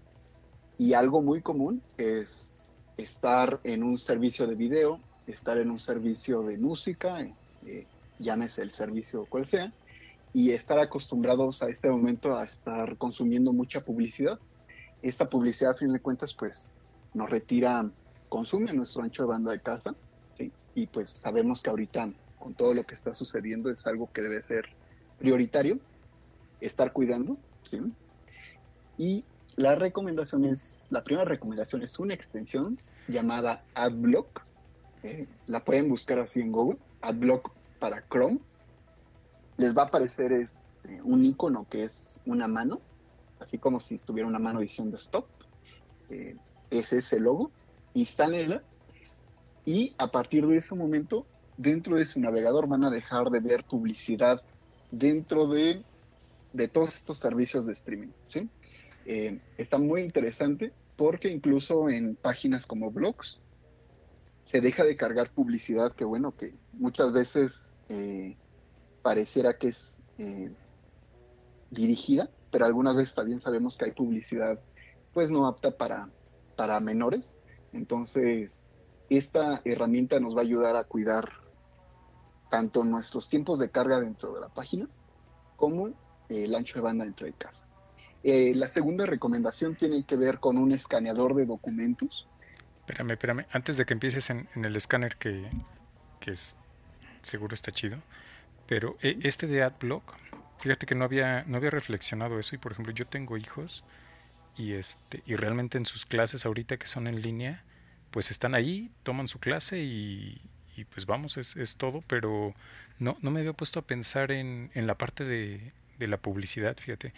Y algo muy común es estar en un servicio de video, estar en un servicio de música, eh, llámese el servicio cual sea, y estar acostumbrados a este momento a estar consumiendo mucha publicidad. Esta publicidad, a fin de cuentas, pues nos retira, consume nuestro ancho de banda de casa, ¿sí? y pues sabemos que ahorita, con todo lo que está sucediendo, es algo que debe ser prioritario, estar cuidando. Y la recomendación es, la primera recomendación es una extensión llamada AdBlock. Eh, la pueden buscar así en Google, AdBlock para Chrome. Les va a aparecer es, eh, un icono que es una mano, así como si estuviera una mano diciendo stop. Eh, ese es el logo. Instálenla y a partir de ese momento, dentro de su navegador van a dejar de ver publicidad dentro de, de todos estos servicios de streaming. ¿sí? Eh, está muy interesante porque incluso en páginas como blogs se deja de cargar publicidad que bueno, que muchas veces eh, pareciera que es eh, dirigida, pero algunas veces también sabemos que hay publicidad pues no apta para, para menores. Entonces, esta herramienta nos va a ayudar a cuidar tanto nuestros tiempos de carga dentro de la página como el ancho de banda dentro de casa. Eh, la segunda recomendación tiene que ver con un escaneador de documentos. Espérame, espérame. Antes de que empieces en, en el escáner que, que es seguro está chido, pero eh, este de AdBlock, fíjate que no había no había reflexionado eso y por ejemplo yo tengo hijos y este y realmente en sus clases ahorita que son en línea, pues están ahí, toman su clase y, y pues vamos, es, es todo, pero no, no me había puesto a pensar en, en la parte de, de la publicidad, fíjate.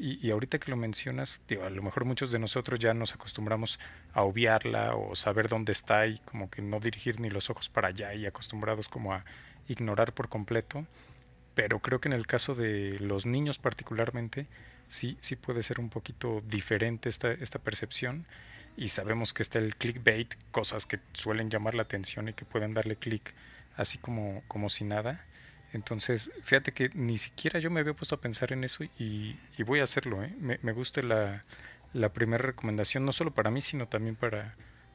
Y, y, ahorita que lo mencionas, digo, a lo mejor muchos de nosotros ya nos acostumbramos a obviarla o saber dónde está y como que no dirigir ni los ojos para allá y acostumbrados como a ignorar por completo. Pero creo que en el caso de los niños particularmente, sí, sí puede ser un poquito diferente esta, esta percepción. Y sabemos que está el clickbait, cosas que suelen llamar la atención y que pueden darle clic así como, como si nada. Entonces, fíjate que ni siquiera yo me había puesto a pensar en eso y, y voy a hacerlo. ¿eh? Me, me, gusta la, la primera recomendación, no solo para mí, sino también para,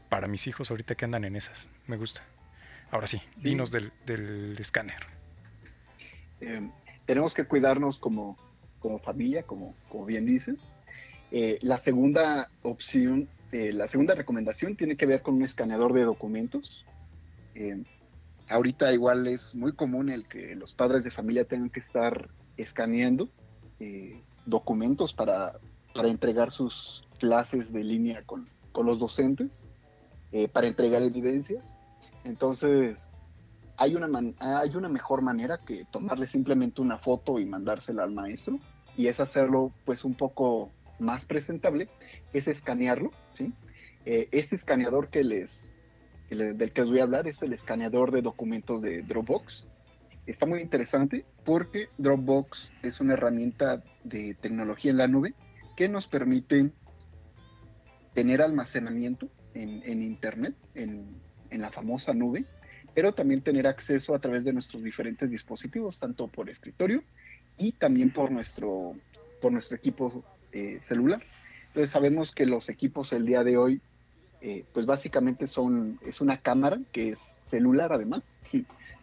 para mis hijos ahorita que andan en esas. Me gusta. Ahora sí, sí. dinos del, del escáner. Eh, tenemos que cuidarnos como, como familia, como, como bien dices. Eh, la segunda opción, eh, la segunda recomendación tiene que ver con un escaneador de documentos ahorita igual es muy común el que los padres de familia tengan que estar escaneando eh, documentos para, para, entregar sus clases de línea con, con los docentes, eh, para entregar evidencias. Entonces, hay una, man, hay una mejor manera que tomarle simplemente una foto y mandársela al maestro, y es hacerlo pues un poco más presentable, es escanearlo, ¿sí? Eh, este escaneador que les del que os voy a hablar es el escaneador de documentos de Dropbox. Está muy interesante porque Dropbox es una herramienta de tecnología en la nube que nos permite tener almacenamiento en, en Internet, en, en la famosa nube, pero también tener acceso a través de nuestros diferentes dispositivos, tanto por escritorio y también por nuestro, por nuestro equipo eh, celular. Entonces sabemos que los equipos el día de hoy, eh, pues básicamente son, es una cámara que es celular además,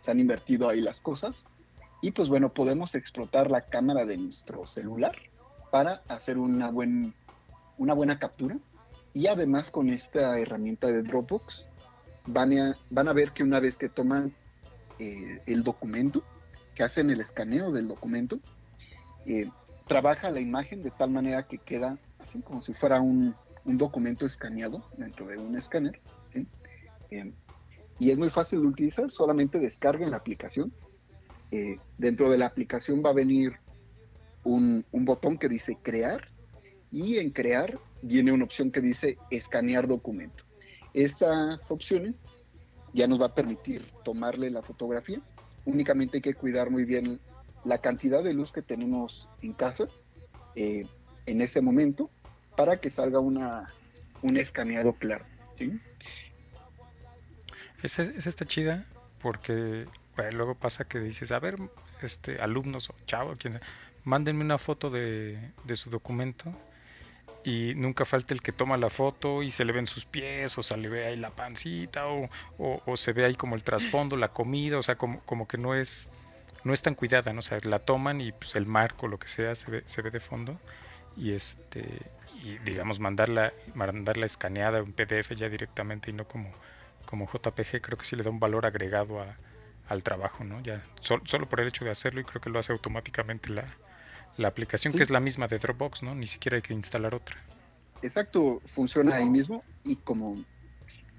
se han invertido ahí las cosas, y pues bueno, podemos explotar la cámara de nuestro celular para hacer una, buen, una buena captura. Y además con esta herramienta de Dropbox van a, van a ver que una vez que toman eh, el documento, que hacen el escaneo del documento, eh, trabaja la imagen de tal manera que queda así como si fuera un, documento escaneado dentro de un escáner. Eh, y es muy fácil de utilizar, solamente descarguen la aplicación. dentro de la aplicación va a venir un, un botón que dice crear y en crear viene una opción que dice escanear documento. Estas opciones ya nos va a permitir tomarle la fotografía. Únicamente hay que cuidar muy bien la cantidad de luz que tenemos en casa eh, en ese momento para que salga una, un escaneado claro. ¿sí? Esa, está chida porque luego pasa que dices, a ver, este alumnos o chavos, mándenme una foto de, de su documento y nunca falta el que toma la foto y se le ven sus pies o se le ve ahí la pancita o, o, se ve ahí como el trasfondo, la comida, o sea, como, como que no es no es tan cuidada, ¿no? O sea, la toman y pues el marco, lo que sea, se ve, se ve de fondo y este y digamos mandarla mandarla escaneada en PDF ya directamente y no como como JPG creo que sí le da un valor agregado a, al trabajo, ¿no? Ya solo por el hecho de hacerlo y creo que lo hace automáticamente la, la aplicación que es la misma de Dropbox, ¿no? Ni siquiera hay que instalar otra. Exacto, funciona ahí mismo y como,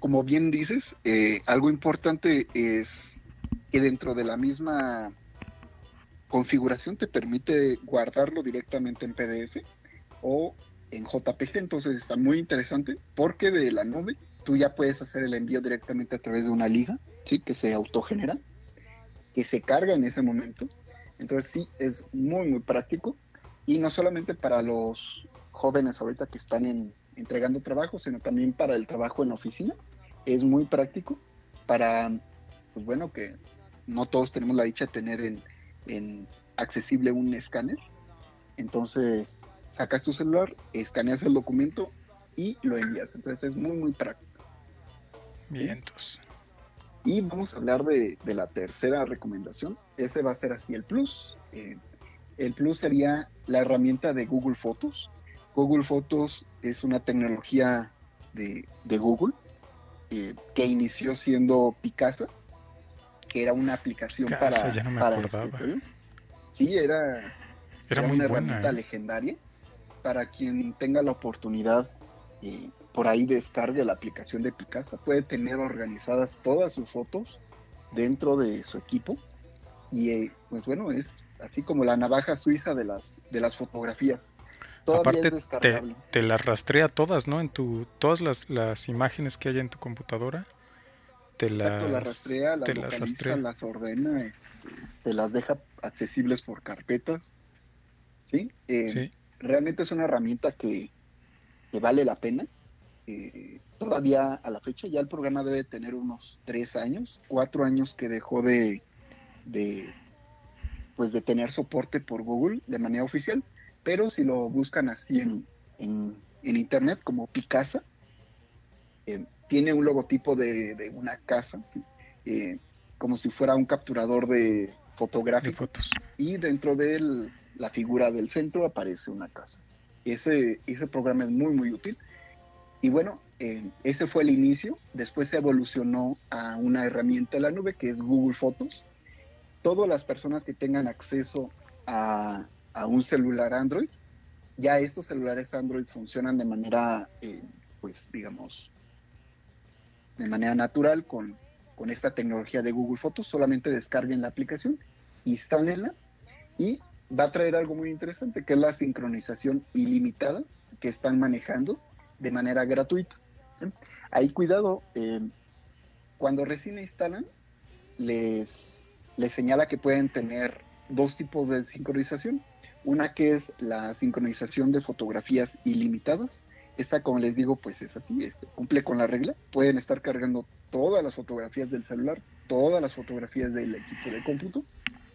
como bien dices, eh, algo importante es que dentro de la misma configuración te permite guardarlo directamente en PDF o en JPG, entonces está muy interesante porque de la nube tú ya puedes hacer el envío directamente a través de una liga, ¿sí? que se autogenera, que se carga en ese momento entonces sí, es muy, muy práctico. Y no solamente para los jóvenes ahorita que están entregando trabajo, sino también para el trabajo en oficina. Es muy práctico para, pues bueno, que no todos tenemos la dicha de tener en, accesible un escáner. Entonces, sacas tu celular, escaneas el documento y lo envías. Entonces es muy, muy práctico. Bien, entonces. Y vamos a hablar de, la tercera recomendación. Ese va a ser así el plus. Eh, el plus sería la herramienta de Google Fotos. Google Fotos es una tecnología de, Google eh, que inició siendo Picasa, que era una aplicación para, ya no me para. Sí, era, era, una herramienta ¿eh? legendaria para quien tenga la oportunidad por ahí descargue la aplicación de Picasa, puede tener organizadas todas sus fotos dentro de su equipo y eh, pues bueno, es así como la navaja suiza de las de las fotografías. Aparte te, las rastrea todas, ¿no? En tu todas las, las imágenes que hay en tu computadora te las, rastrea, las localiza, las, ordena, este, te las deja accesibles por carpetas. ¿sí? Eh, ¿sí? Realmente es una herramienta que, que vale la pena eh, todavía a la fecha ya el programa debe tener unos tres años, cuatro años que dejó de, de, pues de tener soporte por Google de manera oficial, pero si lo buscan así en, en, internet como Picasa, eh, tiene un logotipo de, una casa, eh, como si fuera un capturador de fotográfico, y dentro de la figura del centro aparece una casa. Ese, ese programa es muy, muy útil y bueno, eh, ese fue el inicio. Después se evolucionó a una herramienta de la nube que es Google Fotos. Todas las personas que tengan acceso a, un celular Android, ya estos celulares Android funcionan de manera, eh, pues digamos, de manera natural con, con esta tecnología de Google Fotos. Solamente descarguen la aplicación, instálenla y va a traer algo muy interesante que es la sincronización ilimitada que están manejando de manera gratuita. Ahí cuidado, eh, cuando recién instalan, les, les señala que pueden tener dos tipos de sincronización. Una que es la sincronización de fotografías ilimitadas Esta, como les digo, pues es así, cumple con la regla. Pueden estar cargando todas las fotografías del celular, todas las fotografías del equipo de cómputo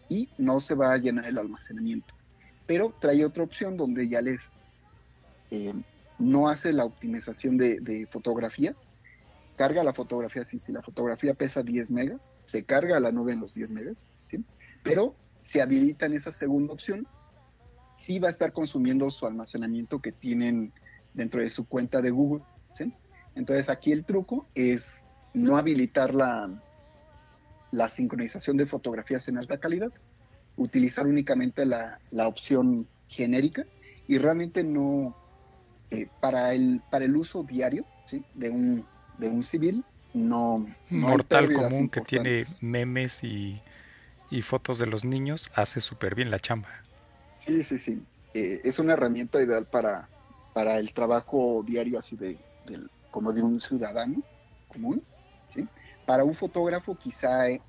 y no se va a llenar el almacenamiento. Pero trae otra opción donde ya les eh, no hace la optimización de, fotografías, carga la fotografía, si, si la fotografía pesa 10 megas, se carga la nube en los 10 megas, ¿sí? pero se habilita en esa segunda opción, sí va a estar consumiendo su almacenamiento que tienen dentro de su cuenta de Google. ¿sí? Entonces aquí el truco es no habilitar la, la sincronización de fotografías en alta calidad, utilizar únicamente la, opción genérica y realmente no, eh, para, el, para el uso diario ¿sí? de, un, de un civil, no... Mortal común que tiene memes y, y, fotos de los niños, hace súper bien la chamba. Sí, sí, sí. Eh, es una herramienta ideal para, para el trabajo diario así de, como de un ciudadano común, ¿sí? Para un fotógrafo quizá eh,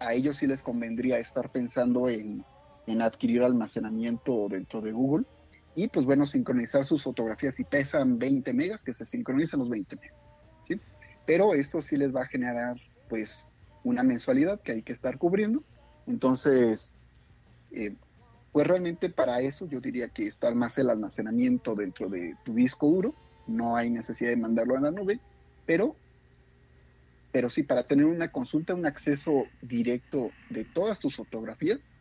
a ellos sí les convendría estar pensando en, adquirir almacenamiento dentro de Google y pues bueno, sincronizar sus fotografías si pesan 20 megas, que se sincronicen los 20 megas. Pero esto sí les va a generar pues una mensualidad que hay que estar cubriendo. Entonces, eh, pues realmente para eso yo diría que está más el almacenamiento dentro de tu disco duro, no hay necesidad de mandarlo a la nube, pero, pero sí, para tener una consulta, un acceso directo de todas tus fotografías,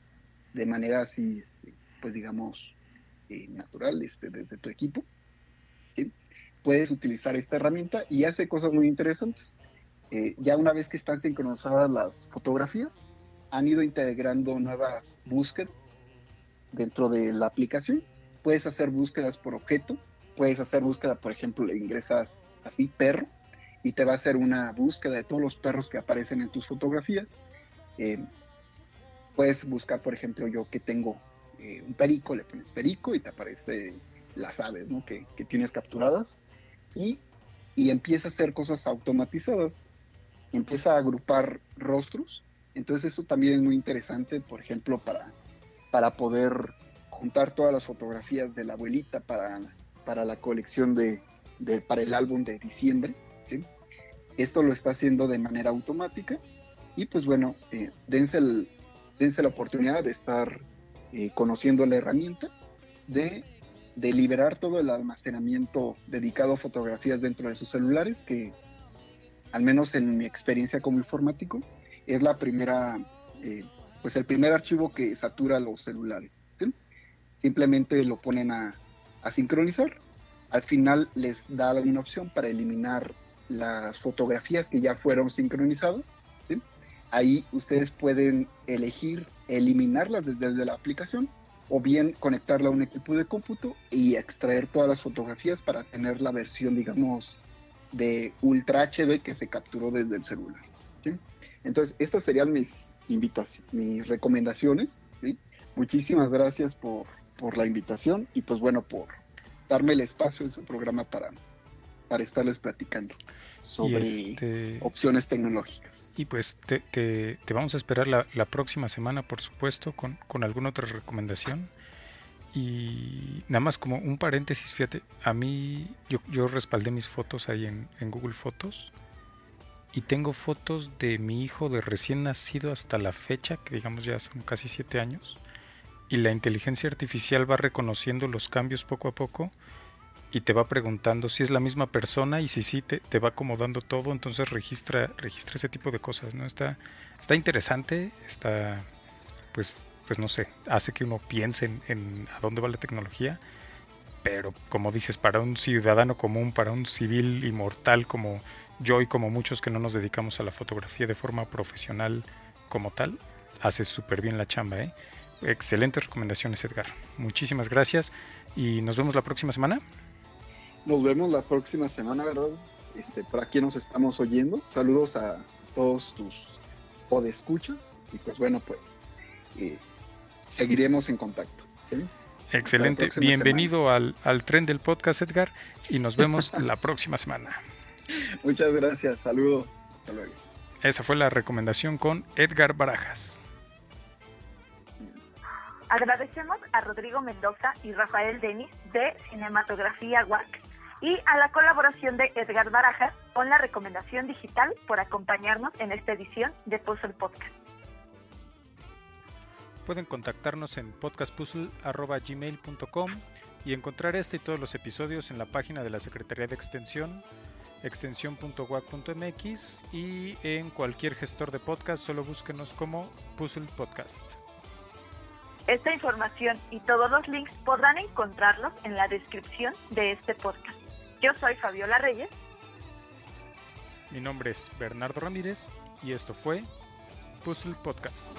de manera así, este, pues digamos, eh, natural este, desde tu equipo, puedes utilizar esta herramienta y hace cosas muy interesantes. Eh, ya una vez que están sincronizadas las fotografías, han ido integrando nuevas búsquedas dentro de la aplicación. Puedes hacer búsquedas por objeto, puedes hacer búsqueda, por ejemplo, le ingresas así perro y te va a hacer una búsqueda de todos los perros que aparecen en tus fotografías. Eh, puedes buscar, por ejemplo, yo que tengo eh, un perico, le pones perico y te aparece las aves ¿no? que, que, tienes capturadas y, y empieza a hacer cosas automatizadas. Empieza a agrupar rostros. Entonces eso también es muy interesante, por ejemplo, para para poder juntar todas las fotografías de la abuelita para, para la colección de, para el álbum de diciembre. ¿sí? Esto lo está haciendo de manera automática y pues bueno, eh, dense, la oportunidad de estar eh, conociendo la herramienta, de, de, liberar todo el almacenamiento dedicado a fotografías dentro de sus celulares, que al menos en mi experiencia como informático, es la primera eh, pues el primer archivo que satura los celulares. Simplemente lo ponen a, sincronizar. Al final les da alguna opción para eliminar las fotografías que ya fueron sincronizadas. Ahí ustedes pueden elegir eliminarlas desde, la aplicación o bien conectarla a un equipo de cómputo y extraer todas las fotografías para tener la versión, digamos, de Ultra HD que se capturó desde el celular. Entonces, estas serían mis, mis recomendaciones. Muchísimas gracias por, la invitación y pues bueno, por darme el espacio en su programa para, para estarles platicando sobre este opciones tecnológicas. Y pues te, te, vamos a esperar la, la, próxima semana, por supuesto, con, con alguna otra recomendación. Y nada más como un paréntesis, fíjate, a mí yo, yo respaldé mis fotos ahí en, en Google Fotos y tengo fotos de mi hijo de recién nacido hasta la fecha, que digamos ya son casi siete años, y la inteligencia artificial va reconociendo los cambios poco a poco y te va preguntando si es la misma persona y si sí te, te va acomodando todo, entonces registra, registra ese tipo de cosas, ¿no? Está, está interesante, está, pues, pues no sé, hace que uno piense en, en a dónde va la tecnología, pero como dices, para un ciudadano común, para un civil inmortal como yo y como muchos que no nos dedicamos a la fotografía de forma profesional como tal, hace súper bien la chamba. ¿eh? Excelentes recomendaciones, Edgar. Muchísimas gracias y nos vemos la próxima semana. Nos vemos la próxima semana, ¿verdad? Este, para quien nos estamos oyendo, saludos a todos tus podescuchas y pues bueno, pues eh, seguiremos en contacto. Excelente. Bienvenido al, al tren del podcast, Edgar, y nos vemos la próxima semana. Muchas gracias, saludos, hasta luego. Esa fue la recomendación con Edgar Barajas. Agradecemos a Rodrigo Mendoza y Rafael Denis de Cinematografía WAC y a la colaboración de Edgar Baraja con la recomendación digital por acompañarnos en esta edición de Puzzle Podcast. Pueden contactarnos en podcastpuzzle.gmail.com y encontrar este y todos los episodios en la página de la Secretaría de Extensión extensión.wac.mx y en cualquier gestor de podcast solo búsquenos como Puzzle Podcast. Esta información y todos los links podrán encontrarlos en la descripción de este podcast. Yo soy Fabiola Reyes. Mi nombre es Bernardo Ramírez y esto fue Puzzle Podcast.